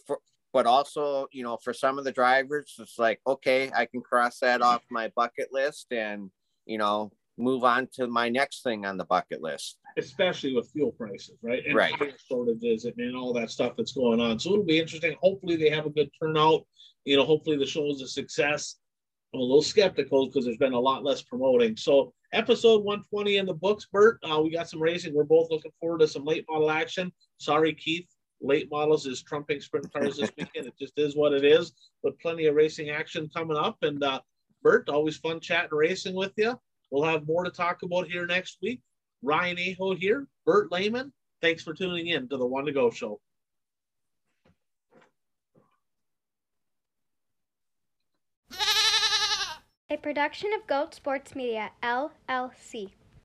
for, but also you know for some of the drivers it's like okay i can cross that off my bucket list and you know move on to my next thing on the bucket list. Especially with fuel prices right? And right. shortages and all that stuff that's going on. So it'll be interesting. Hopefully they have a good turnout. You know hopefully the show is a success. I'm a little skeptical because there's been a lot less promoting. So episode 120 in the books bert. Uh, we got some racing. We're both looking forward to some late model action. Sorry keith. Late models is trumping sprint cars this weekend. it just is what it is, but plenty of racing action coming up. And uh, Bert, always fun chatting racing with you. We'll have more to talk about here next week. Ryan Aho here, Bert Lehman. Thanks for tuning in to the One to Go show. A production of Goat Sports Media, LLC.